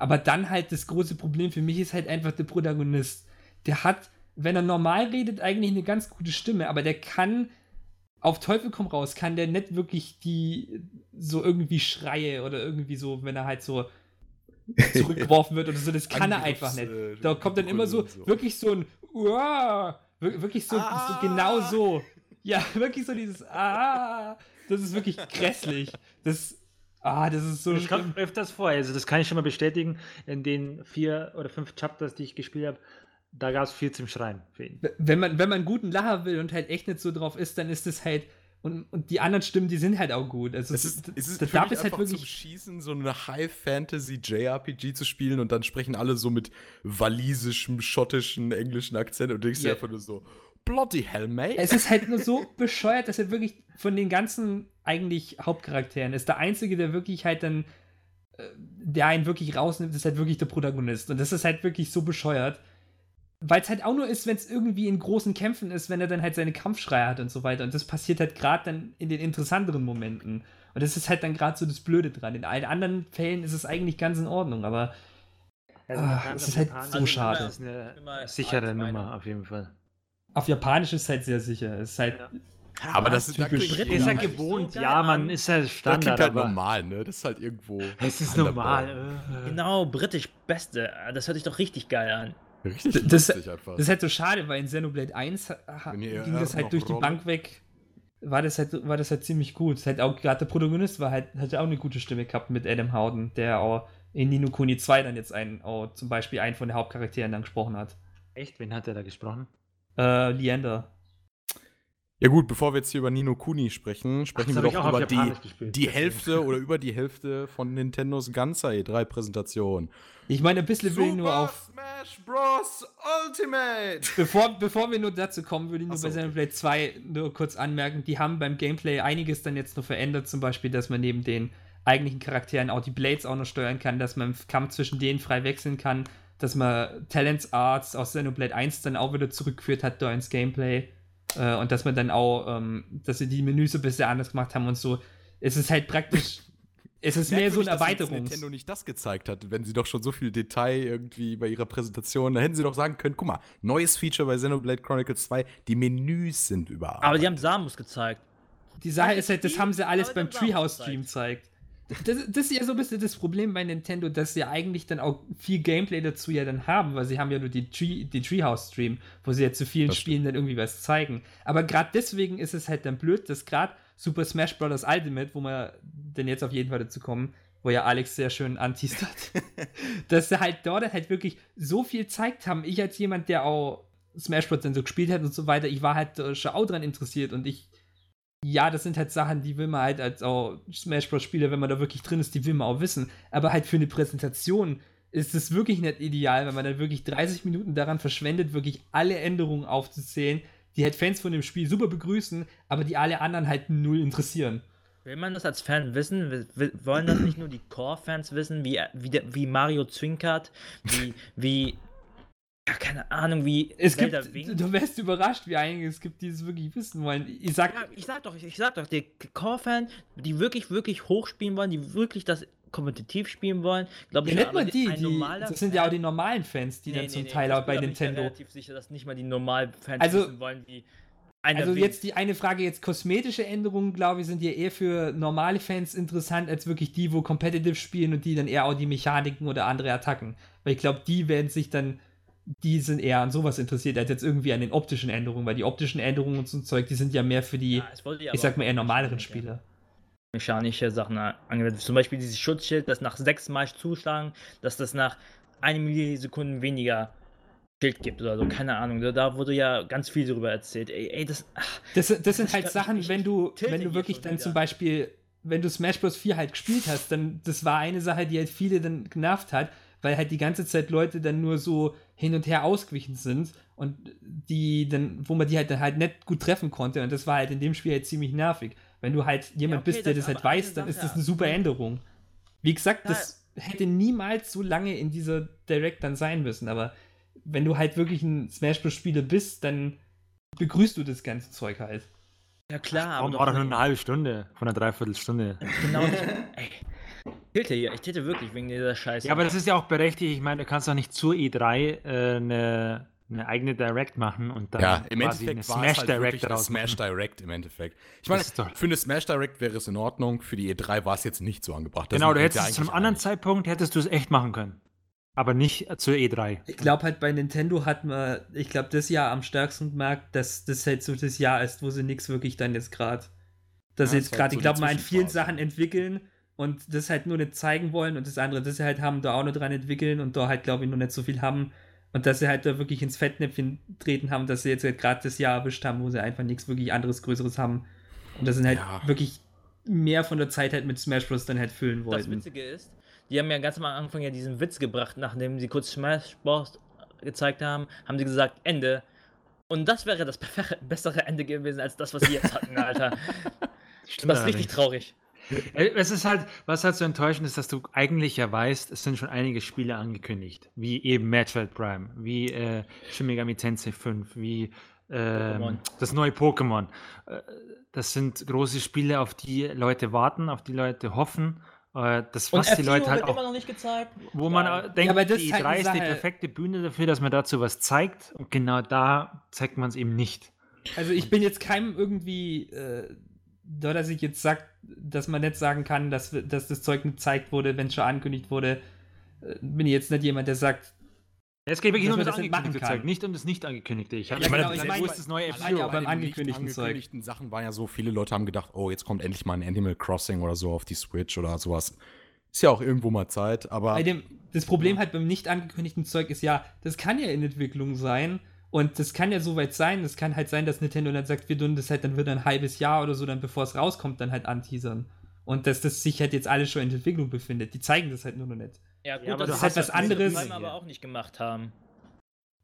Aber dann halt das große Problem für mich ist halt einfach der Protagonist. Der hat, wenn er normal redet, eigentlich eine ganz gute Stimme, aber der kann auf Teufel komm raus, kann der nicht wirklich die so irgendwie Schreie oder irgendwie so, wenn er halt so zurückgeworfen wird oder so, das kann er einfach nicht. äh, Da kommt dann immer so, wirklich so ein Uah, wir- wirklich so, Ah. so genau so. Ja, wirklich so dieses Ah, das ist wirklich grässlich. Das, ah, das ist so Das kommt öfters vor. Also das kann ich schon mal bestätigen. In den vier oder fünf Chapters, die ich gespielt habe, da gab es viel zum Schreien für ihn. Wenn man, wenn man einen guten Lacher will und halt echt nicht so drauf ist, dann ist es halt, und, und die anderen Stimmen, die sind halt auch gut. Also Es ist, es ist da darf es halt einfach zum wirklich. Schießen, so eine High-Fantasy-JRPG zu spielen und dann sprechen alle so mit walisischem, schottischen, englischen Akzent und denkst dir Ja. einfach nur so, bloody hell, mate. Es ist halt nur so bescheuert, dass er wirklich von den ganzen eigentlich Hauptcharakteren ist. Der einzige, der wirklich halt dann, äh, der einen wirklich rausnimmt, ist halt wirklich der Protagonist. Und das ist halt wirklich so bescheuert. Weil es halt auch nur ist, wenn es irgendwie in großen Kämpfen ist, wenn er dann halt seine Kampfschreie hat und so weiter. Und das passiert halt gerade dann in den interessanteren Momenten. Und das ist halt dann gerade so das Blöde dran. In allen anderen Fällen ist es eigentlich ganz in Ordnung, aber Also Ah, es ist halt Japan- so schade. Das ist eine Immer sichere Nummer auf jeden Fall. auf Japanisch ist es halt sehr sicher. Es ist halt, Ja. aber das ist typisch da klingt- Ist ja gewohnt, So ja, man an. ist ja das Standard, klingt halt aber normal, ne? Das ist halt irgendwo. es ist normal. äh. Genau, britisch Beste. Das hört sich doch richtig geil an. Richtig Das- einfach. Das ist halt so schade, weil in Xenoblade 1 ha- ha- Wenn ihr ging das noch halt durch die Bank weg. War das halt, war das halt ziemlich gut. Es Halt auch gerade der Protagonist war halt, hat ja auch eine gute Stimme gehabt mit Adam Howden, der auch in Nino Kuni 2 dann jetzt einen, auch zum Beispiel einen von den Hauptcharakteren dann gesprochen hat. Echt? Wen hat er da gesprochen? Äh, Leander. Ja gut, bevor wir jetzt hier über Nino Kuni sprechen, sprechen das wir doch über die, die. Hälfte oder über die Hälfte von Nintendos ganzer E3-Präsentation. Ich meine, ein bisschen will ich nur auf. Smash Bros. Ultimate! Bevor, bevor wir nur dazu kommen, würde ich nur Ach so, bei okay. Xenoblade 2 nur kurz anmerken, die haben beim Gameplay einiges dann jetzt noch verändert, zum Beispiel, dass man neben den eigentlichen Charakteren auch die Blades auch noch steuern kann, dass man im Kampf zwischen denen frei wechseln kann, dass man Talents Arts aus Xenoblade 1 dann auch wieder zurückgeführt hat da ins Gameplay äh, und dass man dann auch, ähm, dass sie die Menüs ein bisschen anders gemacht haben und so. Es ist halt praktisch, es ist mehr so eine Merkwürdig, dass Erweiterung. Nintendo nicht das gezeigt hat, wenn sie doch schon so viel Detail irgendwie bei ihrer Präsentation, da hätten sie doch sagen können, guck mal, neues Feature bei Xenoblade Chronicles 2, die Menüs sind überall. Aber die haben Samus gezeigt. Die Sache Ach, ist halt, das haben sie alles beim Treehouse-Stream zeigt. Das, das ist ja so ein bisschen das Problem bei Nintendo, dass sie eigentlich dann auch viel Gameplay dazu ja dann haben, weil sie haben ja nur die, Tree, die Treehouse-Stream, wo sie jetzt zu vielen Das Spielen dann irgendwie was zeigen. Aber gerade deswegen ist es halt dann blöd, dass gerade Super Smash Bros. Ultimate, wo wir denn jetzt auf jeden Fall dazu kommen, wo ja Alex sehr schön anteasert, dass sie halt dort halt wirklich so viel zeigt haben. Ich als jemand, der auch Smash Bros. dann so gespielt hat und so weiter, ich war halt schon auch dran interessiert und ich ja, das sind halt Sachen, die will man halt als auch Smash Bros. Spieler, wenn man da wirklich drin ist, die will man auch wissen. Aber halt für eine Präsentation ist es wirklich nicht ideal, wenn man dann wirklich 30 Minuten daran verschwendet, wirklich alle Änderungen aufzuzählen, die halt Fans von dem Spiel super begrüßen, aber die alle anderen halt null interessieren. Will man das als Fan wissen? Will- will- Wollen das nicht nur die Core-Fans wissen, wie, wie, wie Mario zwinkert, wie, wie, ja, keine Ahnung, wie Es Zelda gibt, winkt? du wärst überrascht, wie einige es gibt, die es wirklich wissen wollen. Ich sag, Ja, ich sag doch, ich, sag doch, die Core-Fan, die wirklich, wirklich hoch spielen wollen, die wirklich das kompetitiv spielen wollen, glaube ja, ich. nicht aber mal die, die das sind ja auch die normalen Fans, die Nee, dann nee, zum nee, Teil auch bei bin ich Nintendo. relativ sicher, dass nicht mal die normalen Fans Also- wissen wollen, wie Also winkt. jetzt die eine Frage, jetzt kosmetische Änderungen, glaube ich, sind ja eher für normale Fans interessant, als wirklich die, wo Competitive spielen und die dann eher auch die Mechaniken oder andere Attacken. Weil ich glaube, die werden sich dann, die sind eher an sowas interessiert, als jetzt irgendwie an den optischen Änderungen, weil die optischen Änderungen und so ein Zeug, die sind ja mehr für die, Ja, ich sag mal, eher normaleren Spieler. Mechanische Sachen angewendet. Zum Beispiel dieses Schutzschild, das nach sechs Mal zuschlagen, dass das nach einer Millisekunden weniger Schild gibt oder so. Keine Ahnung. Da- wurde ja ganz viel darüber erzählt. Ey, ey das. Ach, Das, das sind Ich halt Sachen, wenn du, wenn du wirklich dann wieder. zum Beispiel, wenn du Smash Bros. 4 halt gespielt hast, dann, das war eine Sache, die halt viele dann genervt hat, weil halt die ganze Zeit Leute dann nur so hin und her ausgewichen sind und die dann, wo man die halt dann halt nicht gut treffen konnte und das war halt in dem Spiel halt ziemlich nervig. Wenn du halt jemand okay, bist, der das das halt weiß, dann ist das eine super Änderung. Wie gesagt, Ja. das hätte niemals so lange in dieser Direct dann sein müssen, aber wenn du halt wirklich ein Smash Bros. Spieler bist, dann begrüßt du das ganze Zeug halt. ja klar, Warum aber war doch nur eine halbe Stunde von einer Dreiviertelstunde? genau. Ey. Tilte hier, ich tilte wirklich wegen dieser Scheiße. Ja, aber das ist ja auch berechtigt. Ich meine, du kannst doch nicht zur E3 äh, eine, eine eigene Direct machen und dann Ja, im quasi Endeffekt eine Smash es halt Direct daraus Smash machen. Direct im Endeffekt. Ich meine, Das für eine Smash Direct wäre es in Ordnung, für die E3 war es jetzt nicht so angebracht. Da Genau, du hättest ja es zu einem anderen. Zeitpunkt hättest du es echt machen können. Aber nicht zur E E3. Ich glaube halt bei Nintendo hat man, ich glaube, das Jahr am stärksten gemerkt, dass das halt so das Jahr ist, wo sie nichts wirklich dann jetzt gerade. Dass Ja, jetzt gerade, so ich glaube mal in vielen. Sachen entwickeln und das halt nur nicht zeigen wollen und das andere, das sie halt haben, da auch noch dran entwickeln und da halt, glaube ich, noch nicht so viel haben. Und dass sie halt da wirklich ins Fettnäpfchen treten haben, dass sie jetzt halt gerade das Jahr erwischt haben, wo sie einfach nichts wirklich anderes Größeres haben. Und das sind halt Ja. wirklich mehr von der Zeit halt mit Smash Bros. dann halt füllen Das wollten. Witzige ist, die haben ja ganz am Anfang ja diesen Witz gebracht, nachdem sie kurz Smash Bros. gezeigt haben, haben sie gesagt, Ende. Und das wäre das bessere- bessere Ende gewesen als das, was sie jetzt hatten, Alter. Stimmt Das ist richtig traurig. Äh, Es ist halt, was halt so enttäuschend ist, dass du eigentlich ja weißt, es sind schon einige Spiele angekündigt, wie eben Metroid Prime, wie äh, Shin Megami Tensei 5, wie ähm, das neue Pokémon. Äh, das sind große Spiele, auf die Leute warten, auf die Leute hoffen. Äh, das Und was die Leute halt auch, noch nicht gezeigt. wo man Ja. äh, denkt, das die ist halt E3 eine ist die Sache- perfekte Bühne dafür, dass man dazu was zeigt. Und genau da zeigt man es eben nicht. Also ich bin jetzt keinem irgendwie, äh, da dass ich jetzt sag, dass man nicht sagen kann, dass, dass das Zeug nicht gezeigt wurde, wenn es schon angekündigt wurde, äh, bin ich jetzt nicht jemand, der sagt, Es geht wirklich nur um das das angekündigte. Zeug, nicht um das nicht angekündigte. Ich habe Ja, ja, genau, gesagt, ich mein- wo ist das neue Allein ja F-Zero? beim bei den nicht angekündigten Zeug. angekündigten Sachen war ja so, viele Leute haben gedacht, oh, jetzt kommt endlich mal ein Animal Crossing oder so auf die Switch oder sowas. Ist ja auch irgendwo mal Zeit, aber bei dem, das Problem halt beim nicht angekündigten Zeug ist ja, das kann ja in Entwicklung sein und das kann ja soweit sein, das kann halt sein, dass Nintendo dann sagt, wir tun das halt dann wieder ein halbes Jahr oder so, dann bevor es rauskommt, dann halt anteasern. Und dass das sich halt jetzt alles schon in Entwicklung befindet. Die zeigen das halt nur noch nicht. Ja, gut, Ja, aber das du hast was was anderes- Prime aber auch nicht gemacht haben.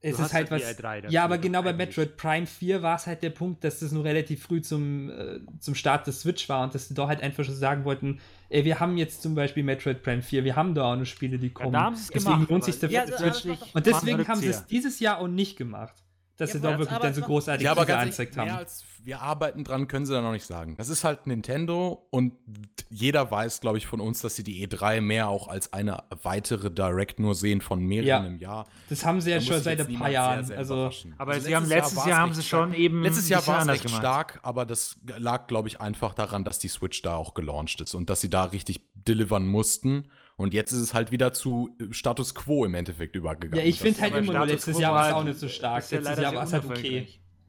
Es ist halt ja was. die E3 dafür, ja, aber genau bei. Metroid Prime 4 war es halt der Punkt, dass das nur relativ früh zum, äh, zum Start des Switch war und dass sie da halt einfach schon sagen wollten, ey, wir haben jetzt zum Beispiel Metroid Prime 4, wir haben da auch noch Spiele, die kommen. da haben sie es Deswegen lohnt sich der Ja, Switch. Und deswegen haben sie es dieses Jahr auch nicht gemacht. Dass Ja, sie da das- wirklich dann so großartig ja, aber ganz ehrlich, haben. mehr als wir arbeiten dran, können sie da noch nicht sagen. Das ist halt Nintendo und jeder weiß, glaube ich, von uns, dass sie die E3 mehr auch als eine weitere Direct nur sehen von mehreren Ja. im Jahr. Das haben sie ja Da schon seit ein paar Jahren. sehr, sehr also. Aber Also sie haben letztes war's Jahr haben sie schon stark. eben Letztes Jahr war es recht gemacht. stark, aber das lag, glaube ich, einfach daran, dass die Switch da auch gelauncht ist und dass sie da richtig delivern mussten. Und jetzt ist es halt wieder zu äh, Status Quo im Endeffekt übergegangen. ja, ich finde halt immer nur, letztes Jahr war es halt- auch nicht so stark. ist ja Letztes Jahr war es halt okay.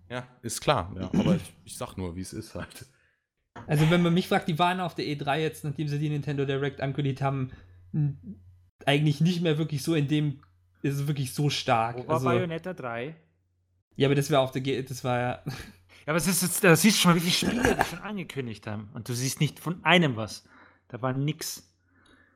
Ja, ist klar, ja. Aber ich, ich sag nur, wie es ist halt. Also, wenn man mich fragt, die waren auf der E3 jetzt, nachdem sie die Nintendo Direct angekündigt haben, eigentlich nicht mehr wirklich so in dem, ist es wirklich so stark. Wo war Also, Bayonetta 3? ja, aber das war auf der, G das war ja, Ja, aber es ist jetzt, da siehst du schon, wie viele Spiele die schon angekündigt haben. Und du siehst nicht von einem was. Da war nix.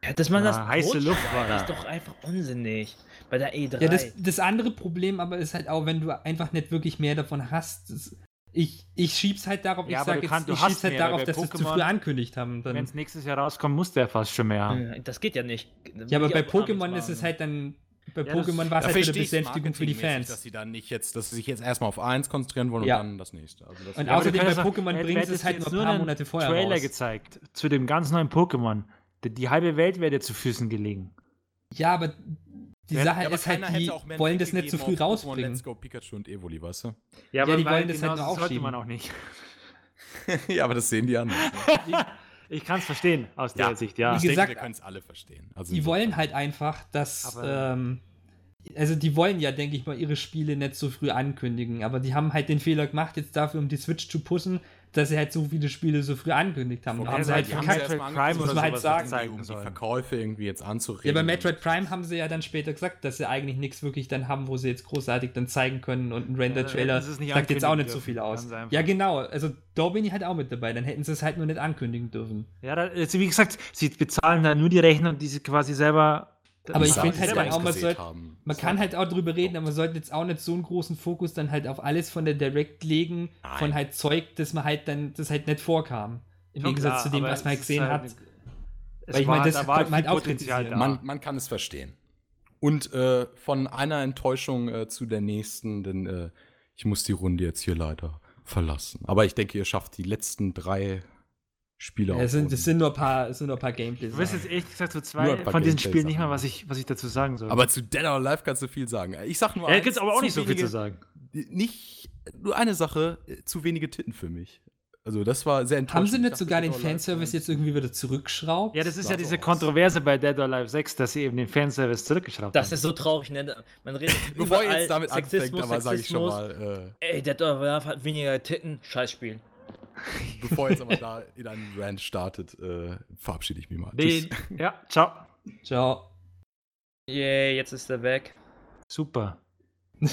Ja, dass man Ja, das heiße Luft war da. ist doch einfach unsinnig. Bei der E E3. ja das, das andere Problem aber ist halt auch, wenn du einfach nicht wirklich mehr davon hast, das, ich, ich schieb's halt darauf, Ja, ich sag jetzt, kannst- du ich schieb's halt mehr, darauf, dass sie es zu Pokémon- früh angekündigt haben. Wenn es nächstes Jahr rauskommt, muss der fast schon mehr haben. Das geht ja nicht. Ja, aber bei Pokémon ist es halt dann, bei Ja, das- Pokémon war es halt wieder ich's Besänftigung für die Fans. Dass sie dann nicht jetzt, dass sie sich jetzt erstmal auf eins konzentrieren wollen Ja. und dann das nächste. Also das Und Ja, außerdem bei Pokémon sie es halt jetzt nur ein paar Monate vorher Trailer raus. gezeigt zu dem ganz neuen Pokémon. Die, die halbe Welt wäre dir zu Füßen gelegen. Ja, aber die Ja, Sache Ja, aber ist halt, die wollen das nicht zu früh rausbringen. Let's Go Pikachu und Evoli, weißt du? Ja, die weil wollen das genau halt nur sollte aufschieben. man auch nicht. ja, aber das sehen die anders. Ne? Ich kann es verstehen aus der Ja. Sicht, ja. Wie Ich denke, gesagt, wir können es alle verstehen. Also Die wollen halt einfach, dass. Aber- Ähm, also, die wollen ja, denke ich mal, ihre Spiele nicht so früh ankündigen. Aber die haben halt den Fehler gemacht, jetzt dafür, um die Switch zu pushen, dass sie halt so viele Spiele so früh angekündigt haben. Ja, haben sie halt die haben. Metroid Prime dass sowas sie sagen zeigen, um die Verkäufe irgendwie jetzt anzuregen. Ja, bei Metroid Prime haben sie ja dann später gesagt, dass sie eigentlich nichts wirklich dann haben, wo sie jetzt großartig dann zeigen können und ein Ja, Render-Trailer nicht sagt jetzt auch nicht so dürfen. viel aus. Ja, genau. Also da bin ich halt auch mit dabei. Dann hätten sie es halt nur nicht ankündigen dürfen. Ja, da, also wie gesagt, sie bezahlen da nur die Rechnung, die sie quasi selber. Aber ich die find sie halt auch, man haben. Man kann halt auch drüber reden, aber man sollte jetzt auch nicht so einen großen Fokus dann halt auf alles von der Direct legen, Nein. von halt Zeug, das man halt dann, das halt nicht vorkam. Im Schon Gegensatz klar, zu dem, was man halt gesehen halt hat. Weil ich meine, das da war viel halt auch Potenzial da. Man, man kann es verstehen. Und äh, von einer Enttäuschung äh, zu der nächsten, denn äh, ich muss die Runde jetzt hier leider verlassen. Aber ich denke, ihr schafft die letzten drei Spiele Ja, es, sind, es sind nur ein paar, es sind nur ein paar Gameplays. Du weißt jetzt ehrlich gesagt zu Nur zwei von diesen Spielen nicht mal, was ich, was ich dazu sagen soll. Aber zu Dead or Alive kannst du viel sagen. Ich sag nur ja, eins, gibt es aber auch nicht so viel zu sagen. Nicht, nur eine Sache, äh, zu wenige Titten für mich. Also das war sehr enttäuschend. Haben sie Ich nicht sogar den Fanservice jetzt irgendwie wieder zurückgeschraubt? Ja, das ist ja so diese aus. Kontroverse bei Dead or Alive 6, dass sie eben den Fanservice zurückgeschraubt Das haben. ist so traurig, ne? Man redet Bevor ihr überall jetzt damit anfängt, Sexismus, aber sage ich schon mal, äh, Ey, Dead or Alive hat weniger Titten. Scheißspiel. bevor jetzt aber da in einen Rant startet, äh, verabschiede ich mich mal. Tschüss. ja, ciao. Ciao. Yay, jetzt ist er weg. Super.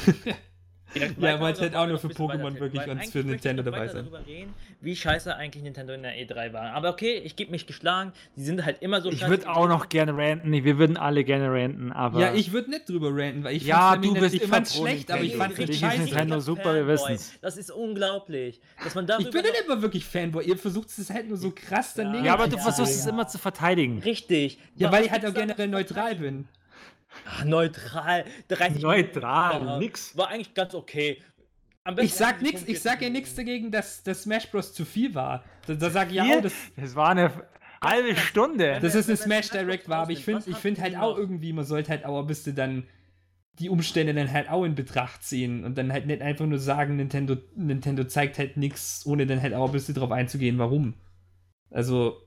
Ja, oder halt auch nur für Pokémon wirklich Weil für Nintendo dabei sein. darüber reden, wie scheiße eigentlich Nintendo in der E3 war. Aber okay, ich gebe mich geschlagen. Die sind halt immer so Ich würde auch noch gerne ranten. Wir würden alle gerne ranten, aber. Ja, ich würde nicht drüber ranten, weil ich Ja, fand's du bist ich fand's schlecht, aber ich Nintendo. fand Für richtig scheiße. Nintendo super, wir wissen's. Das ist unglaublich. Dass man darüber Ich bin nicht immer wirklich Fanboy. Ihr versucht es halt nur so krass daneben. ja, aber du versuchst es immer zu verteidigen. Richtig. Ja, weil ich halt auch generell neutral bin. Ah, Neutral. 30 Neutral, Minuten. nix. War eigentlich ganz okay. Ich sag nichts, ich sag ja 45 nichts dagegen, dass, dass Smash Bros. zu viel war. Da, da sag ich ja auch, das, Das war eine halbe Stunde. dass es eine Smash Direct war, aber ich finde ich find halt auch irgendwie, man sollte halt auch ein bisschen dann die Umstände dann halt auch in Betracht ziehen und dann halt nicht einfach nur sagen, Nintendo, Nintendo zeigt halt nichts, ohne dann halt auch ein bisschen drauf einzugehen, warum. Also,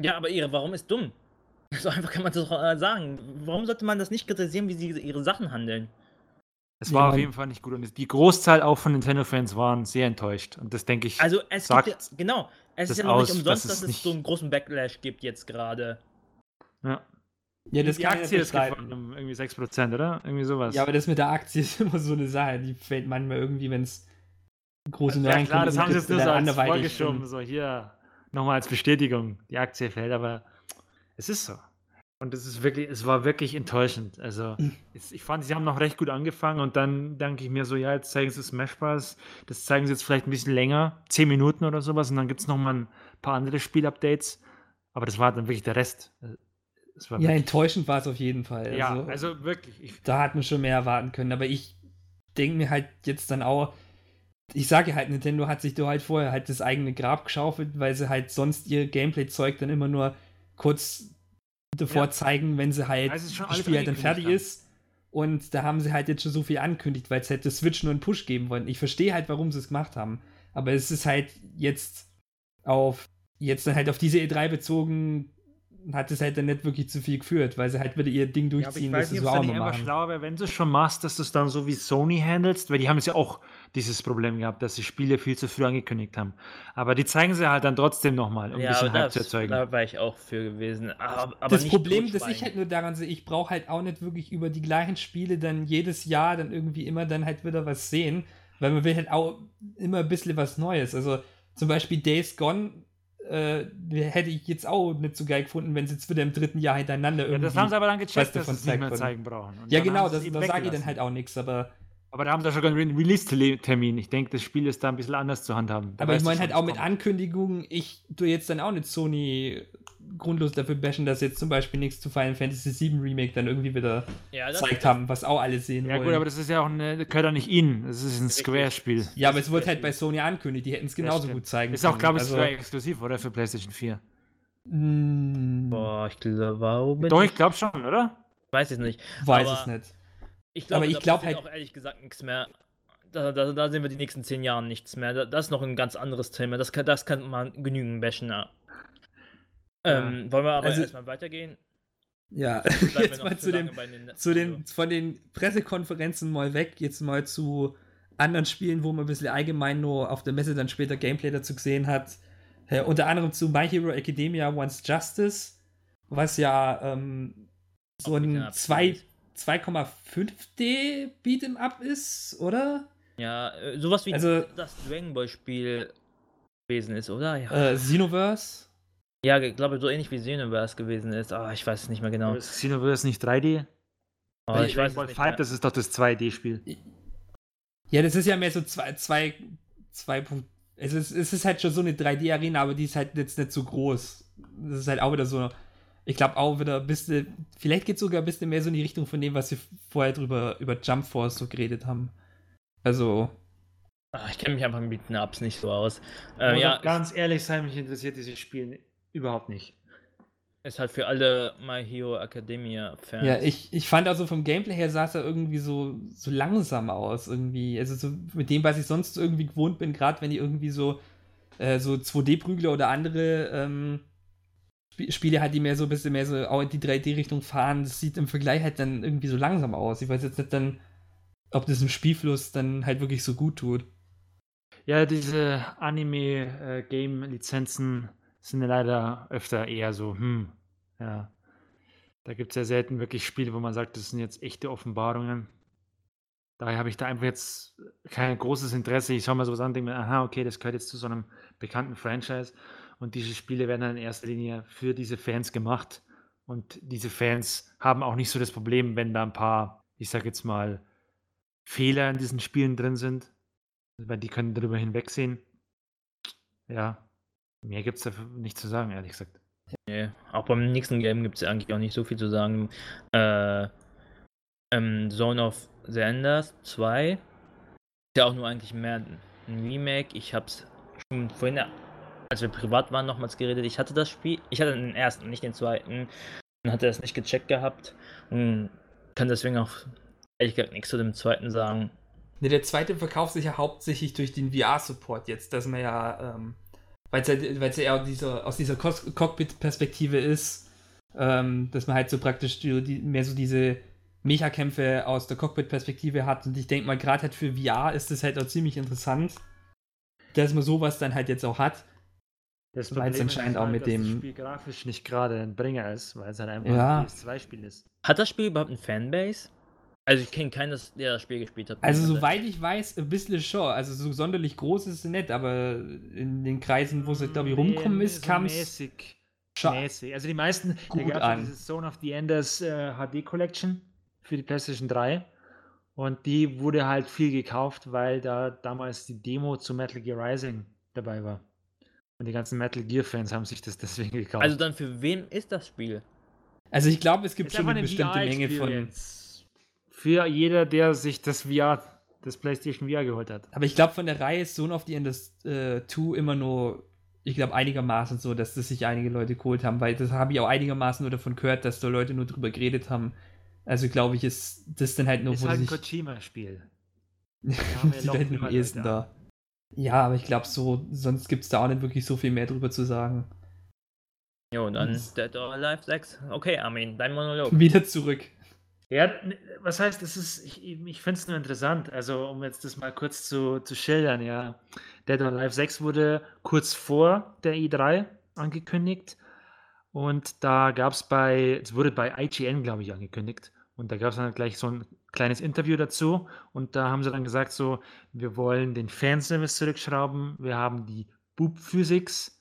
Ja, aber ihre Warum ist dumm. So einfach kann man das doch äh, sagen. Warum sollte man das nicht kritisieren, wie sie ihre Sachen handeln? Es war Ja, auf jeden Fall nicht gut. Und die Großteil auch von Nintendo-Fans waren sehr enttäuscht. Und das denke ich. Also es Sagt gibt ja, genau, es ist ja noch aus, nicht umsonst, dass es dass es nicht- so einen großen Backlash gibt jetzt gerade. ja. ja, das die Aktie ist gefallen um irgendwie 6%, oder? Irgendwie sowas. Ja, aber das mit der Aktie ist immer so eine Sache, die fällt manchmal irgendwie, wenn es große ja klar, das haben sie jetzt nur so als vorgeschoben. So hier nochmal als Bestätigung. Die Aktie fällt, aber es ist so. Und es ist wirklich, es war wirklich enttäuschend. Also es, ich fand, sie haben noch recht gut angefangen und dann denke ich mir so, ja, jetzt zeigen sie Smash Bros. Das zeigen sie jetzt vielleicht ein bisschen länger, 10 Minuten oder sowas und dann gibt es noch mal ein paar andere Spielupdates. Aber das war dann wirklich der Rest. Es war Ja, enttäuschend war es auf jeden Fall. ja, also, also wirklich. Ich, da hat man schon mehr erwarten können, aber ich denke mir halt jetzt dann auch, ich sage halt, Nintendo hat sich da halt vorher halt das eigene Grab geschaufelt, weil sie halt sonst ihr Gameplay-Zeug dann immer nur kurz davor Ja. zeigen, wenn sie halt Also das Spiel halt dann fertig haben. ist. Und da haben sie halt jetzt schon so viel angekündigt, weil es das Switch nur einen Push geben wollen. Ich verstehe halt, warum sie es gemacht haben. Aber es ist halt jetzt auf, jetzt dann halt auf diese E3 bezogen, hat es halt dann nicht wirklich zu viel geführt, weil sie halt wieder ihr Ding Ja, aber ich durchziehen, weiß dass sie nicht, so ob auch es dann mal nicht einfach machen. schlauer wäre, wenn du es schon machst, dass du es dann so wie Sony handelst, weil die haben es ja auch dieses Problem gehabt, dass sie Spiele viel zu früh angekündigt haben. Aber die zeigen sie halt dann trotzdem nochmal, um ein bisschen Hype das, zu erzeugen. da war ich auch für gewesen. Aber, aber das nicht Problem, das ich halt nur daran sehe, ich brauche halt auch nicht wirklich über die gleichen Spiele dann jedes Jahr dann irgendwie immer dann halt wieder was sehen, weil man will halt auch immer ein bisschen was Neues. Also zum Beispiel Days Gone äh, hätte ich jetzt auch nicht so geil gefunden, wenn sie jetzt wieder im dritten Jahr hintereinander Ja, irgendwie. das haben sie aber dann gecheckt, dass sie es nicht mehr zeigen brauchen. Und ja, genau, das, da sage ich dann halt auch nichts, aber, Aber da haben sie schon einen Release-Termin. Ich denke, das Spiel ist da ein bisschen anders zu handhaben. Da aber ich meine halt auch mit. Ankündigungen, ich tue jetzt dann auch nicht Sony grundlos dafür bashen, dass jetzt zum Beispiel nichts zu Final Fantasy VII Remake dann irgendwie wieder ja, gezeigt haben, was auch alle sehen Ja, wollen. gut, aber das ist ja auch eine, das gehört ja nicht ihnen. Das ist ein Square-Spiel. Ja, aber es wurde halt bei Sony angekündigt, die hätten es genauso gut zeigen Ist auch, können. glaube ich, also, exklusiv, oder? Für PlayStation 4. mh, Boah, ich glaube, warum Doch, ich glaube schon, oder? weiß es nicht. weiß aber- es nicht. Ich glaube, Aber ich da glaub passiert halt- auch ehrlich gesagt nichts mehr. Da, da, da sehen wir die nächsten zehn Jahre nichts mehr. Da, das ist noch ein ganz anderes Thema. Das kann, das kann man genügend bashen. Ja. Ähm, wollen wir aber Also- erstmal weitergehen? Ja, jetzt mal zu zu den, zu den, von den Pressekonferenzen mal weg, jetzt mal zu anderen Spielen, wo man ein bisschen allgemein nur auf der Messe dann später Gameplay dazu gesehen hat. Äh, unter anderem zu My Hero Academia Wants Justice, was ja ähm, so ein Beat'em Up 2 Spiel. 2,5D Beat'em Up ist, oder? Ja, äh, sowas wie Also- das Dragon Ball Spiel gewesen ist, oder? Ja, Äh, Xenoverse. ja ich glaube, so ähnlich wie Xenoverse gewesen ist. Ah, ich weiß es nicht mehr genau. Aber ist Xenoverse nicht 3D? Oh, ich weiß es Ball nicht 5, mehr. das ist doch das 2D-Spiel. Ja, das ist ja mehr so zwei, zwei, zwei Punkt. Es ist, es ist halt schon so eine 3D-Arena, aber die ist halt jetzt nicht so groß. Das ist halt auch wieder so, ich glaube auch wieder ein bisschen, vielleicht geht es sogar ein bisschen mehr so in die Richtung von dem, was wir vorher drüber über Jump Force so geredet haben. Also, Ach, ich kenne mich einfach mit Beaten-Ups nicht so aus. Ich Äh, muss ja, ganz ehrlich sein, mich interessiert dieses Spiel überhaupt nicht. ist halt für alle My Hero Academia-Fans. Ja, ich, ich fand also vom Gameplay her sah es ja irgendwie so, so langsam aus, irgendwie. Also so mit dem, was ich sonst irgendwie gewohnt bin, gerade wenn die irgendwie so, äh, so 2D-Prügler oder andere ähm, Spiele halt, die mehr so ein bisschen mehr so auch in die 3D-Richtung fahren, das sieht im Vergleich halt dann irgendwie so langsam aus. Ich weiß jetzt nicht dann, ob das im Spielfluss dann halt wirklich so gut tut. Ja, diese Anime-Game-Lizenzen sind ja leider öfter eher so, hm, ja. Da gibt es ja selten wirklich Spiele, wo man sagt, das sind jetzt echte Offenbarungen. Daher habe ich da einfach jetzt kein großes Interesse. Ich schaue mal so an und denke mir, aha, okay, das gehört jetzt zu so einem bekannten Franchise. Und diese Spiele werden dann in erster Linie für diese Fans gemacht. Und diese Fans haben auch nicht so das Problem, wenn da ein paar, ich sage jetzt mal, Fehler in diesen Spielen drin sind. Weil die können darüber hinwegsehen. Ja, mehr gibt es da nicht zu sagen, ehrlich gesagt. Nee, auch beim nächsten Game gibt es eigentlich auch nicht so viel zu sagen. Äh, ähm, Zone of the Enders 2 ist ja auch nur eigentlich mehr ein Remake. Ich hab's schon vorhin, als wir privat waren, nochmals geredet. Ich hatte das Spiel, ich hatte den ersten, nicht den zweiten, und hatte das nicht gecheckt gehabt und kann deswegen auch ehrlich gesagt nichts zu dem zweiten sagen. Ne, der zweite verkauft sich ja hauptsächlich durch den VR-Support jetzt, dass man ja, ähm, weil es ja, weil's ja eher dieser, aus dieser Cockpit-Perspektive ist, ähm, dass man halt so praktisch die, mehr so diese Mecha-Kämpfe aus der Cockpit-Perspektive hat. Und ich denke mal, gerade halt für VR ist das halt auch ziemlich interessant, dass man sowas dann halt jetzt auch hat. Das es Problem ist anscheinend auch halt, mit dass das dem- Spiel grafisch nicht gerade ein Bringer ist, weil es halt einfach Ja. ein PS2-Spiel ist. Hat das Spiel überhaupt ein Fanbase? Also ich kenne keinen, der das Spiel gespielt hat. Also soweit ich weiß, ein bisschen schon. Also so sonderlich groß ist es nicht, aber in den Kreisen, wo sie, glaube ich, rumkommen ist, kam es mäßig. Also die meisten, gut da ja an. diese Zone of the Enders äh, HD Collection für die PlayStation 3. Und die wurde halt viel gekauft, weil da damals die Demo zu Metal Gear Rising dabei war. Und die ganzen Metal Gear Fans haben sich das deswegen gekauft. Also dann für wen ist das Spiel? Also ich glaube, es gibt Ist schon eine bestimmte Menge von. Für jeder, der sich das VR, das PlayStation VR geholt hat. Aber ich glaube, von der Reihe ist Zone of the Enders äh, 2 immer nur, ich glaube, einigermaßen so, dass das sich einige Leute geholt haben, weil das habe ich auch einigermaßen nur davon gehört, dass da Leute nur drüber geredet haben. Also glaube ich, ist das dann halt nur, ist wo halt ein sich Kojima-Spiel. die haben wir Leute noch am ehesten da. Ja, aber ich glaube, so, sonst gibt es da auch nicht wirklich so viel mehr drüber zu sagen. Jo, dann Das- Dead or Alive 6. Okay, Armin, dein Monolog. Wieder zurück. Ja, was heißt, es ist, ich, ich finde es nur interessant, also um jetzt das mal kurz zu, zu schildern, ja. Dead or Alive 6 wurde kurz vor der E3 angekündigt und da gab es bei, es wurde bei IGN, glaube ich, angekündigt und da gab es dann gleich so ein kleines Interview dazu. Und da haben sie dann gesagt so, wir wollen den Fanservice zurückschrauben, wir haben die Boob-Physics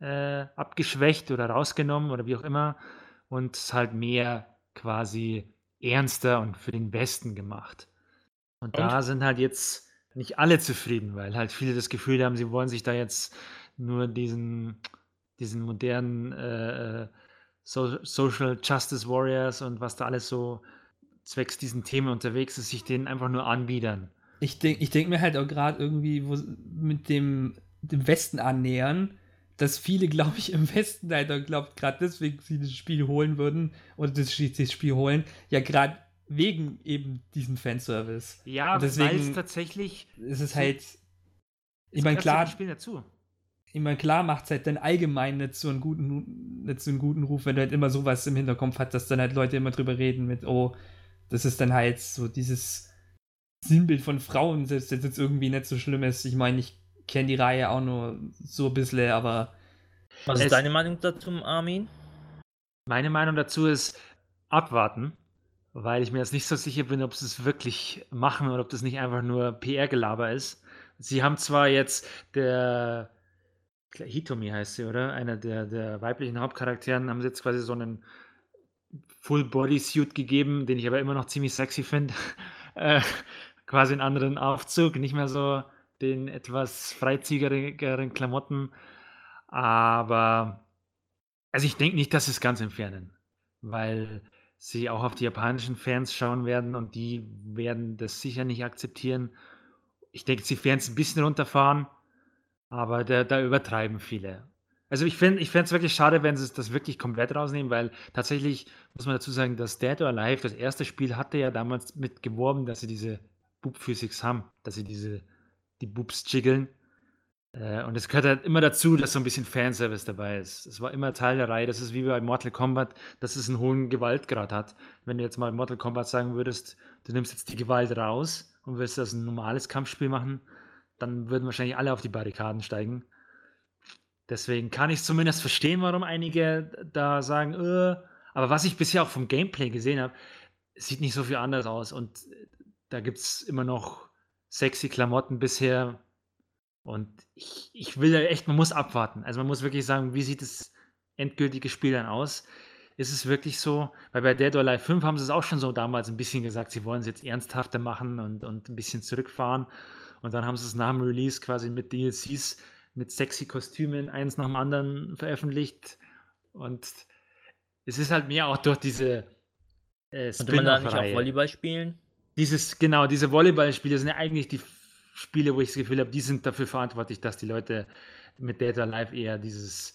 äh, abgeschwächt oder rausgenommen oder wie auch immer. Und es halt mehr quasi ernster und für den Besten gemacht. Und, da sind halt jetzt nicht alle zufrieden, weil halt viele das Gefühl haben, sie wollen sich da jetzt nur diesen, diesen modernen äh, äh, so Social Justice Warriors und was da alles so zwecks diesen Themen unterwegs ist, sich denen einfach nur anbiedern. Ich denke ich denk mir halt auch gerade irgendwie, wo mit dem, dem Westen annähern, dass viele, glaube ich, im Westen halt auch glaubt, gerade deswegen sie das Spiel holen würden oder das, das Spiel holen, ja gerade wegen eben diesem Fanservice. Ja, weil es tatsächlich. Es ist halt, ich meine, klar, Spiel dazu. ich mein, klar macht es halt dann allgemein nicht so, einen guten, nicht so einen guten Ruf, wenn du halt immer sowas im Hinterkopf hast, dass dann halt Leute immer drüber reden mit, oh, das ist dann halt so dieses Sinnbild von Frauen, das jetzt jetzt irgendwie nicht so schlimm ist. Ich meine, ich kenne die Reihe auch nur so ein bisschen, aber Was ist Es- deine Meinung dazu, Armin? Meine Meinung dazu ist abwarten, weil ich mir jetzt nicht so sicher bin, ob sie es wirklich machen oder ob das nicht einfach nur PR-Gelaber ist. Sie haben zwar jetzt der Hitomi heißt sie, oder? Einer der, der weiblichen Hauptcharakteren haben sie jetzt quasi so einen Full-Body-Suit gegeben, den ich aber immer noch ziemlich sexy finde. äh, quasi einen anderen Aufzug, nicht mehr so den etwas freizügigeren Klamotten. Aber also ich denke nicht, dass sie es ganz entfernen, weil sie auch auf die japanischen Fans schauen werden und die werden das sicher nicht akzeptieren. ich denke, sie werden es ein bisschen runterfahren, aber da, da übertreiben viele. Also ich finde ich es wirklich schade, wenn sie das wirklich komplett rausnehmen, weil tatsächlich muss man dazu sagen, dass Dead or Alive, das erste Spiel, hatte ja damals mit geworben, dass sie diese Boob Physics haben, dass sie diese die Boobs jiggeln. Äh, und es gehört halt immer dazu, dass so ein bisschen Fanservice dabei ist. Es war immer Teil der Reihe. Das ist wie bei Mortal Kombat, dass es einen hohen Gewaltgrad hat. Wenn du jetzt mal Mortal Kombat sagen würdest, du nimmst jetzt die Gewalt raus und willst das ein normales Kampfspiel machen, dann würden wahrscheinlich alle auf die Barrikaden steigen. Deswegen kann ich zumindest verstehen, warum einige da sagen, äh, aber was ich bisher auch vom Gameplay gesehen habe, sieht nicht so viel anders aus. Und da gibt es immer noch sexy Klamotten bisher. Und ich, ich will echt, man muss abwarten. Also man muss wirklich sagen, wie sieht das endgültige Spiel dann aus? Ist es wirklich so? Weil bei Dead or Alive 5 haben sie es auch schon so damals ein bisschen gesagt, sie wollen es jetzt ernsthafter machen und, und ein bisschen zurückfahren. Und dann haben sie es nach dem Release quasi mit DLCs mit sexy Kostümen eins nach dem anderen veröffentlicht. Und es ist halt mehr auch durch diese äh, Konnte man da nicht auch Volleyball spielen? Dieses, genau, diese Volleyballspiele sind ja eigentlich die Spiele, wo ich das Gefühl habe, die sind dafür verantwortlich, dass die Leute mit Data Live eher dieses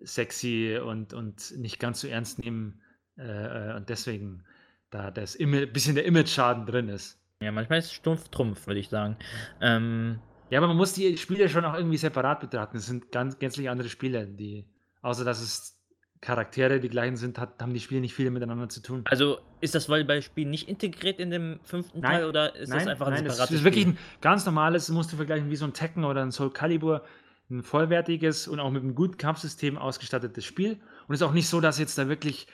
sexy und, und nicht ganz so ernst nehmen äh, äh und deswegen da das bisschen der Image-Schaden drin ist. Ja, manchmal ist es stumpf Trumpf, würde ich sagen. Ähm, ja, aber man muss die Spiele schon auch irgendwie separat betrachten. Es sind ganz gänzlich andere Spiele, die, außer dass es Charaktere die gleichen sind, hat, haben die Spiele nicht viel miteinander zu tun. Also ist das Volleyballspiel nicht integriert in dem fünften nein, Teil oder ist nein, das einfach ein nein, separates das ist wirklich ein ganz normales, musst du vergleichen wie so ein Tekken oder ein Soul Calibur, ein vollwertiges und auch mit einem guten Kampfsystem ausgestattetes Spiel. Und es ist auch nicht so, dass jetzt da wirklich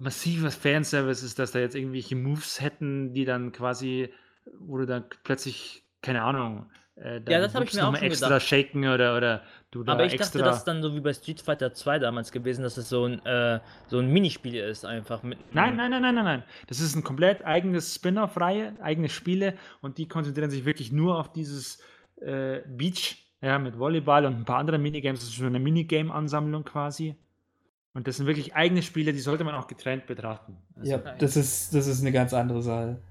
massives Fanservice ist, dass da jetzt irgendwelche Moves hätten, die dann quasi, wo du dann plötzlich, keine Ahnung, äh, ja, das habe ich mir auch schon extra gedacht. shaken oder, oder du da Aber ich extra... dachte, das ist dann so wie bei Street Fighter 2 damals gewesen, dass es so ein, äh, so ein Minispiel ist einfach. Mit, nein, nein, nein, nein, nein, nein. Das ist ein komplett eigenes Spin-off-Reihe, eigene Spiele und die konzentrieren sich wirklich nur auf dieses äh, Beach, ja, mit Volleyball und ein paar anderen Minigames. Das ist so eine Minigame-Ansammlung quasi. Und das sind wirklich eigene Spiele, die sollte man auch getrennt betrachten. Also ja, das ist, das ist eine ganz andere Sache.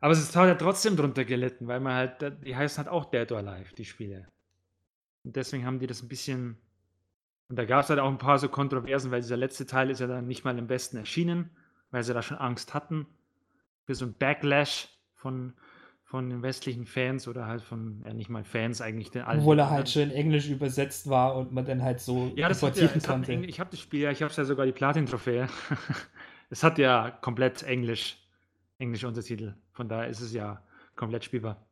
Aber es ist halt trotzdem drunter gelitten, weil man halt, die heißen halt auch Dead or Alive, die Spiele. Und deswegen haben die das ein bisschen. Und da gab es halt auch ein paar so Kontroversen, weil dieser letzte Teil ist ja dann nicht mal im Besten erschienen, weil sie da schon Angst hatten für so ein Backlash von, von den westlichen Fans oder halt von, ja nicht mal Fans eigentlich, den alten. Obwohl er halt schon in Englisch übersetzt war und man dann halt so ja, das importieren ja, konnte. Hat, ich habe das Spiel ja, ich habe ja sogar die Platin-Trophäe. es hat ja komplett Englisch englische Untertitel. Von daher ist es ja komplett spielbar.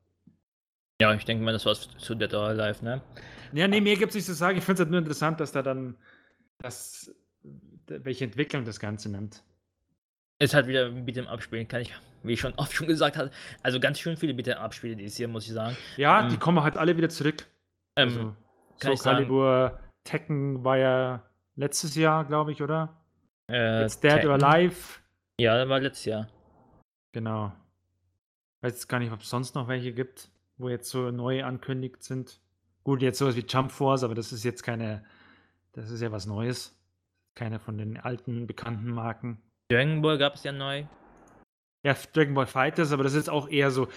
Ja, ich denke mal, das war's zu Dead or Alive, ne? Ja, nee, mir gibt es nichts zu sagen. Ich finde es halt nur interessant, dass da dann das, welche Entwicklung das Ganze nimmt. Ist halt wieder ein Beat'em Up-Spiel, kann ich, wie ich schon oft schon gesagt habe. Also ganz schön viele Beat'em Up-Spiele dieses Jahr, muss ich sagen. Ja, ähm, die kommen halt alle wieder zurück. Ähm, also, Soul Calibur, Tekken war ja letztes Jahr, glaube ich, oder? Äh, Jetzt Dead Tekken. or Alive. Ja, war letztes Jahr. Genau. Weiß jetzt gar nicht, ob es sonst noch welche gibt, wo jetzt so neu ankündigt sind. Gut, jetzt sowas wie Jump Force, aber das ist jetzt keine, das ist ja was Neues. Keine von den alten, bekannten Marken. Dragon Ball gab es ja neu. Ja, Dragon Ball Fighters, aber das ist auch eher so,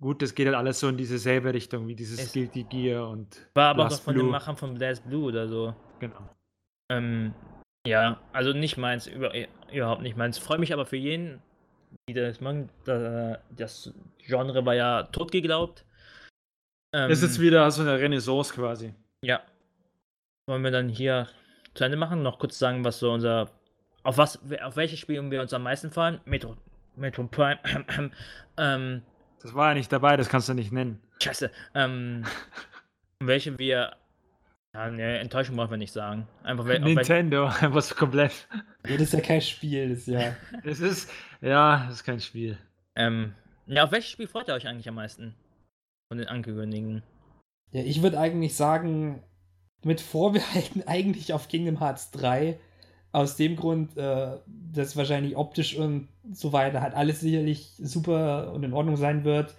gut, das geht halt alles so in diese selbe Richtung, wie dieses es Guilty Gear und. War aber doch von Blue. den Machern von Blast Blue oder so. Genau. Ähm, ja, also nicht meins, über, überhaupt nicht meins. Freue mich aber für jeden, das machen. Das Genre war ja tot geglaubt. Ähm, ist jetzt wieder so eine Renaissance quasi. Ja. Wollen wir dann hier zu Ende machen? Noch kurz sagen, was so unser. Auf was, auf welche Spiele wir uns am meisten fahren? Metro, Metro Prime. ähm, das war ja nicht dabei, das kannst du nicht nennen. Scheiße. Ähm, welche wir ja, ne, Enttäuschung brauchen wir nicht sagen. Einfach Nintendo, einfach komplett. Ja, das ist ja kein Spiel, das ist ja. es ist, ja, das ist kein Spiel. Ähm, ja, auf welches Spiel freut ihr euch eigentlich am meisten? Von den Angekündigten? Ja, ich würde eigentlich sagen, mit Vorbehalten eigentlich auf Kingdom Hearts 3. Aus dem Grund, äh, dass wahrscheinlich optisch und so weiter halt alles sicherlich super und in Ordnung sein wird.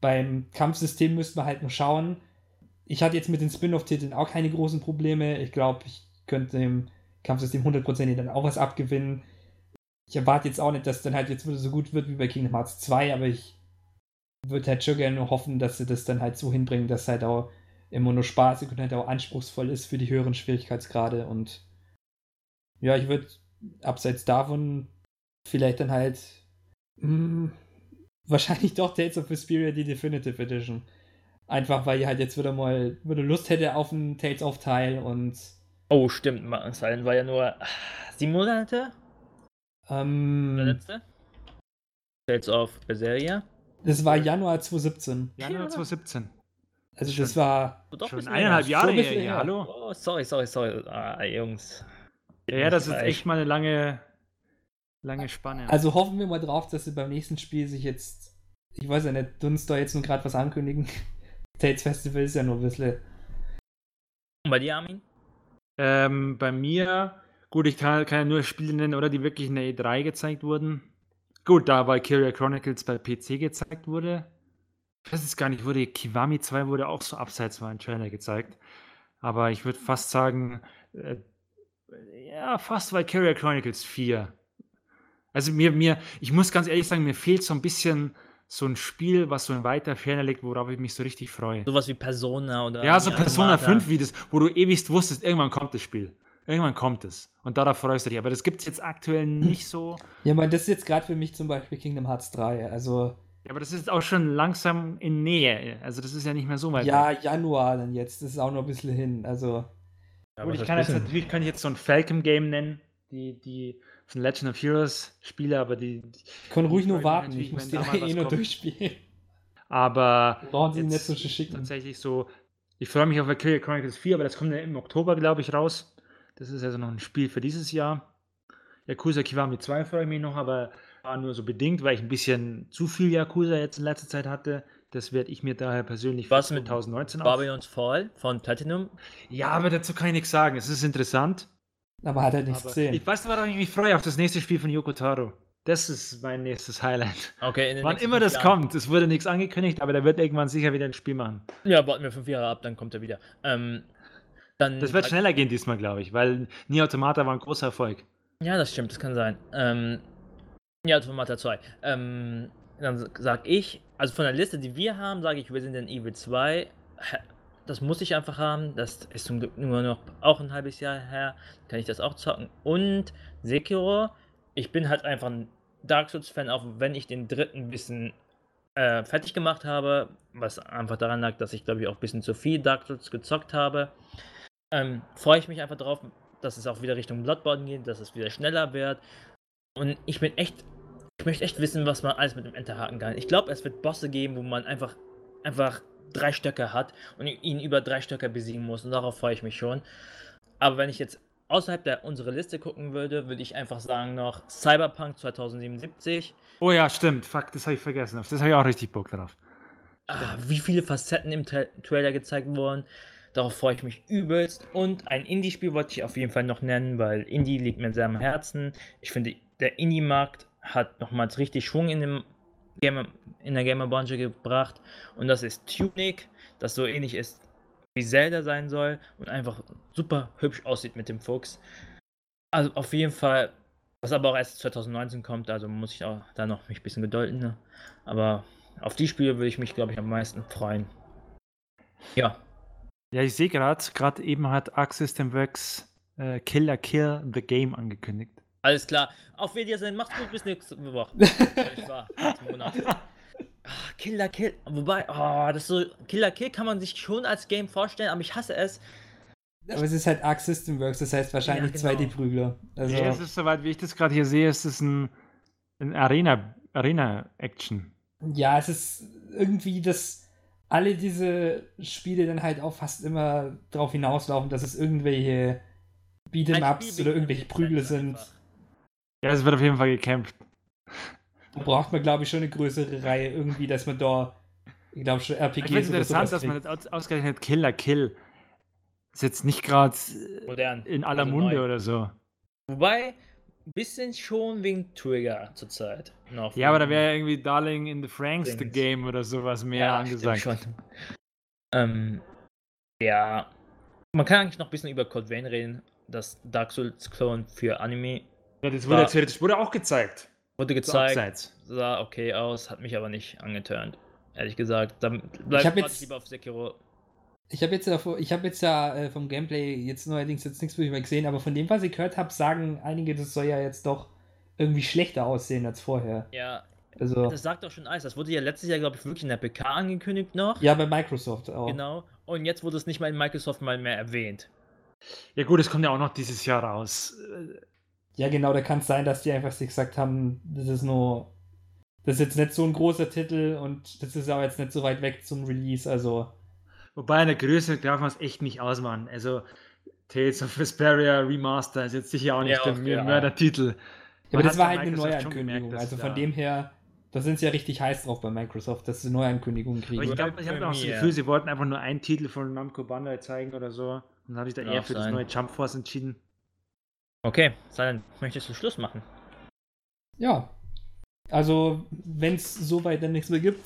Beim Kampfsystem müsste man halt nur schauen ich hatte jetzt mit den Spin-off-Titeln auch keine großen Probleme. Ich glaube, ich könnte dem Kampfsystem hundertprozentig dann auch was abgewinnen. Ich erwarte jetzt auch nicht, dass es dann halt jetzt wieder so gut wird wie bei Kingdom Hearts 2, aber ich würde halt schon gerne hoffen, dass sie das dann halt so hinbringen, dass halt auch immer nur spaßig und halt auch anspruchsvoll ist für die höheren Schwierigkeitsgrade. Und ja, ich würde abseits davon vielleicht dann halt mh, wahrscheinlich doch Tales of Vesperia die Definitive Edition. Einfach weil ich halt jetzt wieder mal wieder Lust hätte auf einen Tales of Teil und Oh, stimmt. Silent war ja nur ah, sieben Monate. ähm, Der letzte. Tales of Berseria. das war Januar 2017. Januar 2017. Also Schon- das war Doch, Schon eineinhalb. Jahre ein her, her. hallo? Oh, sorry, sorry, sorry. Ah, Jungs. Ja, ja, das ist Gleich. echt mal eine lange, lange Spanne. Also hoffen wir mal drauf, dass sie beim nächsten Spiel sich jetzt, ich weiß ja nicht, uns da jetzt nur gerade was ankündigen. Tales Festival ist ja nur ein bisschen. Und bei dir, Armin? Ähm, bei mir, gut, ich kann, kann ja nur Spiele nennen, oder die wirklich in der E3 gezeigt wurden. Gut, da Valkyria Chronicles bei PC gezeigt wurde. Ich weiß jetzt gar nicht, wurde Kiwami 2 wurde auch so abseits mal ein Trailer gezeigt. Aber ich würde fast sagen, äh, ja, fast Valkyria Chronicles 4. Also mir, mir, ich muss ganz ehrlich sagen, mir fehlt so ein bisschen so ein Spiel, was so in weiter Ferne liegt, worauf ich mich so richtig freue. Sowas wie Persona oder. Ja, so Persona Automata. 5, wie das, wo du ewigst wusstest, irgendwann kommt das Spiel. Irgendwann kommt es. Und darauf freust du dich. Aber das gibt es jetzt aktuell nicht so. Ja, man, das ist jetzt gerade für mich zum Beispiel Kingdom Hearts 3. Also Ja, aber das ist auch schon langsam in Nähe. Also das ist ja nicht mehr so weit ja, weg. Januar dann jetzt. Das ist auch noch ein bisschen hin. Also Ja, Gut, ich kann jetzt natürlich kann ich jetzt so ein Falcon-Game nennen, die, die von Legend of Heroes Spiele, aber die. ich kann ruhig nur warten. Ich muss die eh nur kommt. durchspielen. aber Brauchen sie nicht jetzt so schicken. tatsächlich so. Ich freue mich auf Valkyria Chronicles 4, aber das kommt ja im Oktober, glaube ich, raus. Das ist also noch ein Spiel für dieses Jahr. Yakuza Kiwami 2 freue ich mich noch, aber war nur so bedingt, weil ich ein bisschen zu viel Yakuza jetzt in letzter Zeit hatte. Das werde ich mir daher persönlich Was mit 2019 auf. Babylon's Fall von Platinum. Ja, aber dazu kann ich nichts sagen. Es ist interessant. Aber hat halt nichts Aber gesehen. ich weiß, worauf ich mich freue, auf das nächste Spiel von Yoko Taro. Das ist mein nächstes Highlight. Okay, in den Wann immer das Jahren. kommt, es wurde nichts angekündigt, aber der wird irgendwann sicher wieder ein Spiel machen. Ja, warten wir fünf Jahre ab, dann kommt er wieder. Ähm, dann Das wird schneller gehen diesmal, glaube ich, weil Nier Automata war ein großer Erfolg. Ja, das stimmt, das kann sein. Ähm, ja, Automata 2. Ähm, dann sag ich, also von der Liste, die wir haben, sage ich Resident Evil 2. Das muss ich einfach haben. Das ist zum Glück nur noch auch ein halbes Jahr her. Kann ich das auch zocken. Und Sekiro. Ich bin halt einfach ein Dark Souls-Fan, auch wenn ich den dritten ein bisschen äh, fertig gemacht habe. Was einfach daran lag, dass ich, glaube ich, auch ein bisschen zu viel Dark Souls gezockt habe. Ähm, Freue ich mich einfach drauf, dass es auch wieder Richtung Bloodborne geht, dass es wieder schneller wird. Und ich bin echt, ich möchte echt wissen, was man alles mit dem Enterhaken kann. Ich glaube, es wird Bosse geben, wo man einfach, einfach drei Stöcke hat und ihn über drei Stöcke besiegen muss. Und darauf freue ich mich schon. Aber wenn ich jetzt außerhalb der unserer Liste gucken würde, würde ich einfach sagen noch Cyberpunk 2077. Oh ja, stimmt. Fuck, das habe ich vergessen. Auf das habe ich auch richtig Bock drauf. Ah, wie viele Facetten im Tra Trailer gezeigt wurden. Darauf freue ich mich übelst. Und ein Indie-Spiel wollte ich auf jeden Fall noch nennen, weil Indie liegt mir sehr am Herzen. Ich finde, der Indie-Markt hat nochmals richtig Schwung in, dem Gamer, in der Gamer-Branche gebracht. Und das ist Tunic, das so ähnlich ist wie Zelda sein soll und einfach super hübsch aussieht mit dem Fuchs. Also auf jeden Fall, was aber auch erst 2019 kommt, also muss ich auch da noch mich ein bisschen gedulden. Ne? Aber auf die Spiele würde ich mich, glaube ich, am meisten freuen. Ja, Ja, ich sehe gerade, gerade eben hat Arc System Works äh, Killer Kill the Game angekündigt. Alles klar. Auf Wiedersehen, macht's gut, bis nächste Woche. Ich war nächsten Monat. Ah, Killer Kill, wobei, oh, das ist so, Killer Kill kann man sich schon als Game vorstellen, aber ich hasse es. Aber es ist halt Arc System Works, das heißt wahrscheinlich Ja, genau. 2D-Prügler. Also, Ja, es ist soweit, wie ich das gerade hier sehe, es ist ein, ein Arena, Arena-Action. ja, es ist irgendwie, dass alle diese Spiele dann halt auch fast immer darauf hinauslaufen, dass es irgendwelche Beat'em-Ups oder irgendwelche Prügel sind. Ja, es wird auf jeden Fall gekämpft. Da braucht man, glaube ich, schon eine größere Reihe irgendwie, dass man da, ich glaube, schon Ich RPGs finde es interessant, dass man aus- ausgerechnet Killer Kill ist jetzt nicht gerade Modern. in aller Also Munde neu. oder so. Wobei, ein bisschen schon wegen Trigger zurzeit. Noch Ja, aber da wäre ja irgendwie Darling in the Franks the. Game oder sowas mehr Ja, angesagt. Ähm, ja, man kann eigentlich noch ein bisschen über Code Vein reden. Das Dark Souls Clone für Anime Ja, das wurde theoretisch wurde auch gezeigt. wurde gezeigt, abseits. sah okay aus, hat mich aber nicht angeturnt. ehrlich gesagt. Dann bleib Ich jetzt- lieber auf Sekiro. Ich habe jetzt, davor- ich hab jetzt ja äh, vom Gameplay jetzt neuerdings jetzt nichts mehr gesehen, aber von dem, was ich gehört habe, sagen einige, das soll ja jetzt doch irgendwie schlechter aussehen als vorher. Ja, Also, das sagt doch schon alles. Das wurde ja letztes Jahr, glaube ich, wirklich in der PK angekündigt noch. ja, bei Microsoft auch. Genau. Und jetzt wurde es nicht mal in Microsoft mal mehr erwähnt. Ja gut, es kommt ja auch noch dieses Jahr raus. Ja, genau, da kann es sein, dass die einfach sich gesagt haben, das ist nur, das ist jetzt nicht so ein großer Titel und das ist auch jetzt nicht so weit weg zum Release, also. Wobei in der Größe darf man es echt nicht ausmachen. Also Tales of Vesperia Remaster ist jetzt sicher auch nicht Ja, der ja. Mördertitel. Ja, aber das war halt eine Neuankündigung. gemerkt, also von da- dem her, da sind sie ja richtig heiß drauf bei Microsoft, dass sie Neuankündigungen Aber kriegen. ich Oder glaube, ich habe auch das. Gefühl, sie wollten einfach nur einen Titel von Namco Bandai zeigen oder so. Und dann habe ich da eher für das sein. neue Jump Force entschieden. Okay, dann möchtest du Schluss machen. Ja. Also, wenn es soweit dann nichts mehr gibt,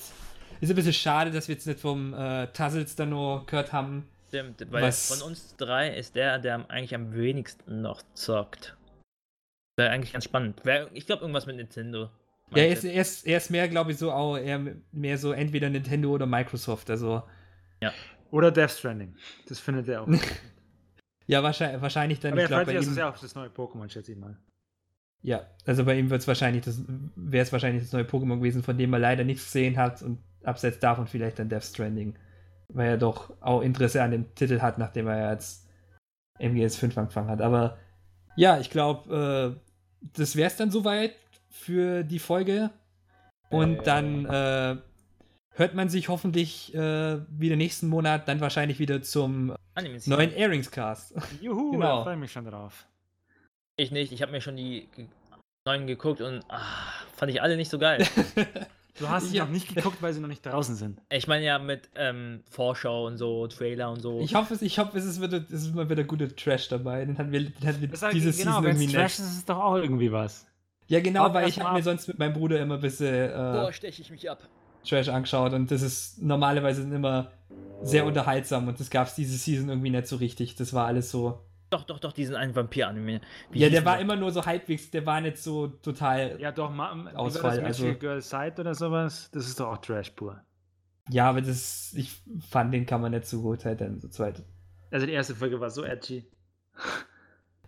ist ein bisschen schade, dass wir jetzt nicht vom äh, Tuzzles dann nur gehört haben. Stimmt, weil Was- von uns drei ist der, der am- eigentlich am wenigsten noch zockt. Wäre eigentlich ganz spannend. Wär, ich glaube, irgendwas mit Nintendo. Ja, er ist, er ist, er ist mehr, glaube ich, so auch eher mehr so entweder Nintendo oder Microsoft. Also, Oder Death Stranding. Das findet er auch. ja, wahrscheinlich, wahrscheinlich dann, Aber ich er glaube, freut bei sich ihm. ja auf das neue Pokémon, schätze ich mal. Ja, also bei ihm wird es wahrscheinlich, das wäre es wahrscheinlich das neue Pokémon gewesen, von dem er leider nichts gesehen hat und abseits davon vielleicht dann Death Stranding. Weil er doch auch Interesse an dem Titel hat, nachdem er ja jetzt MGS 5 angefangen hat. Aber ja, ich glaube, äh, das wäre es dann soweit für die Folge. Und Äh. dann äh, hört man sich hoffentlich äh, wieder nächsten Monat, dann wahrscheinlich wieder zum neuen Airingscast. Juhu, Genau. da freue ich mich schon drauf. Ich nicht, ich habe mir schon die neuen geguckt und ah, fand ich alle nicht so geil. Du hast sie Ja. noch nicht geguckt, weil sie noch nicht draußen sind. ich meine ja mit ähm, Vorschau und so, Trailer und so. Ich hoffe, es, ich hoffe, es ist, wieder, es ist mal wieder guter Trash dabei. Den hatten wir, den hatten wir Das sag, diese genau, Season wenn irgendwie. Trash ist, ist es doch auch irgendwie was. Ja, genau, Warte weil ich habe mir sonst mit meinem Bruder immer ein bisschen Boah, äh, steche ich mich ab. Trash angeschaut und das ist normalerweise sind immer sehr unterhaltsam und das gab es diese Season irgendwie nicht so richtig. Das war alles so. Doch, doch, doch, diesen einen Vampir-Anime. Wie ja, der war der? immer nur so halbwegs, der war nicht so total. Ja, doch, ma, wie war Ausfall, das also- Girl Side oder sowas? Das ist doch auch Trash pur. Ja, aber das, ich fand, den kann man nicht so gut halt dann so zweit. Also die erste Folge war so edgy.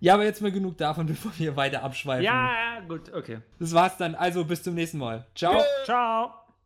Ja, aber jetzt mal genug davon, bevor wir weiter abschweifen. Ja, ja, gut, okay. Das war's dann. Also bis zum nächsten Mal. Ciao. Ciao.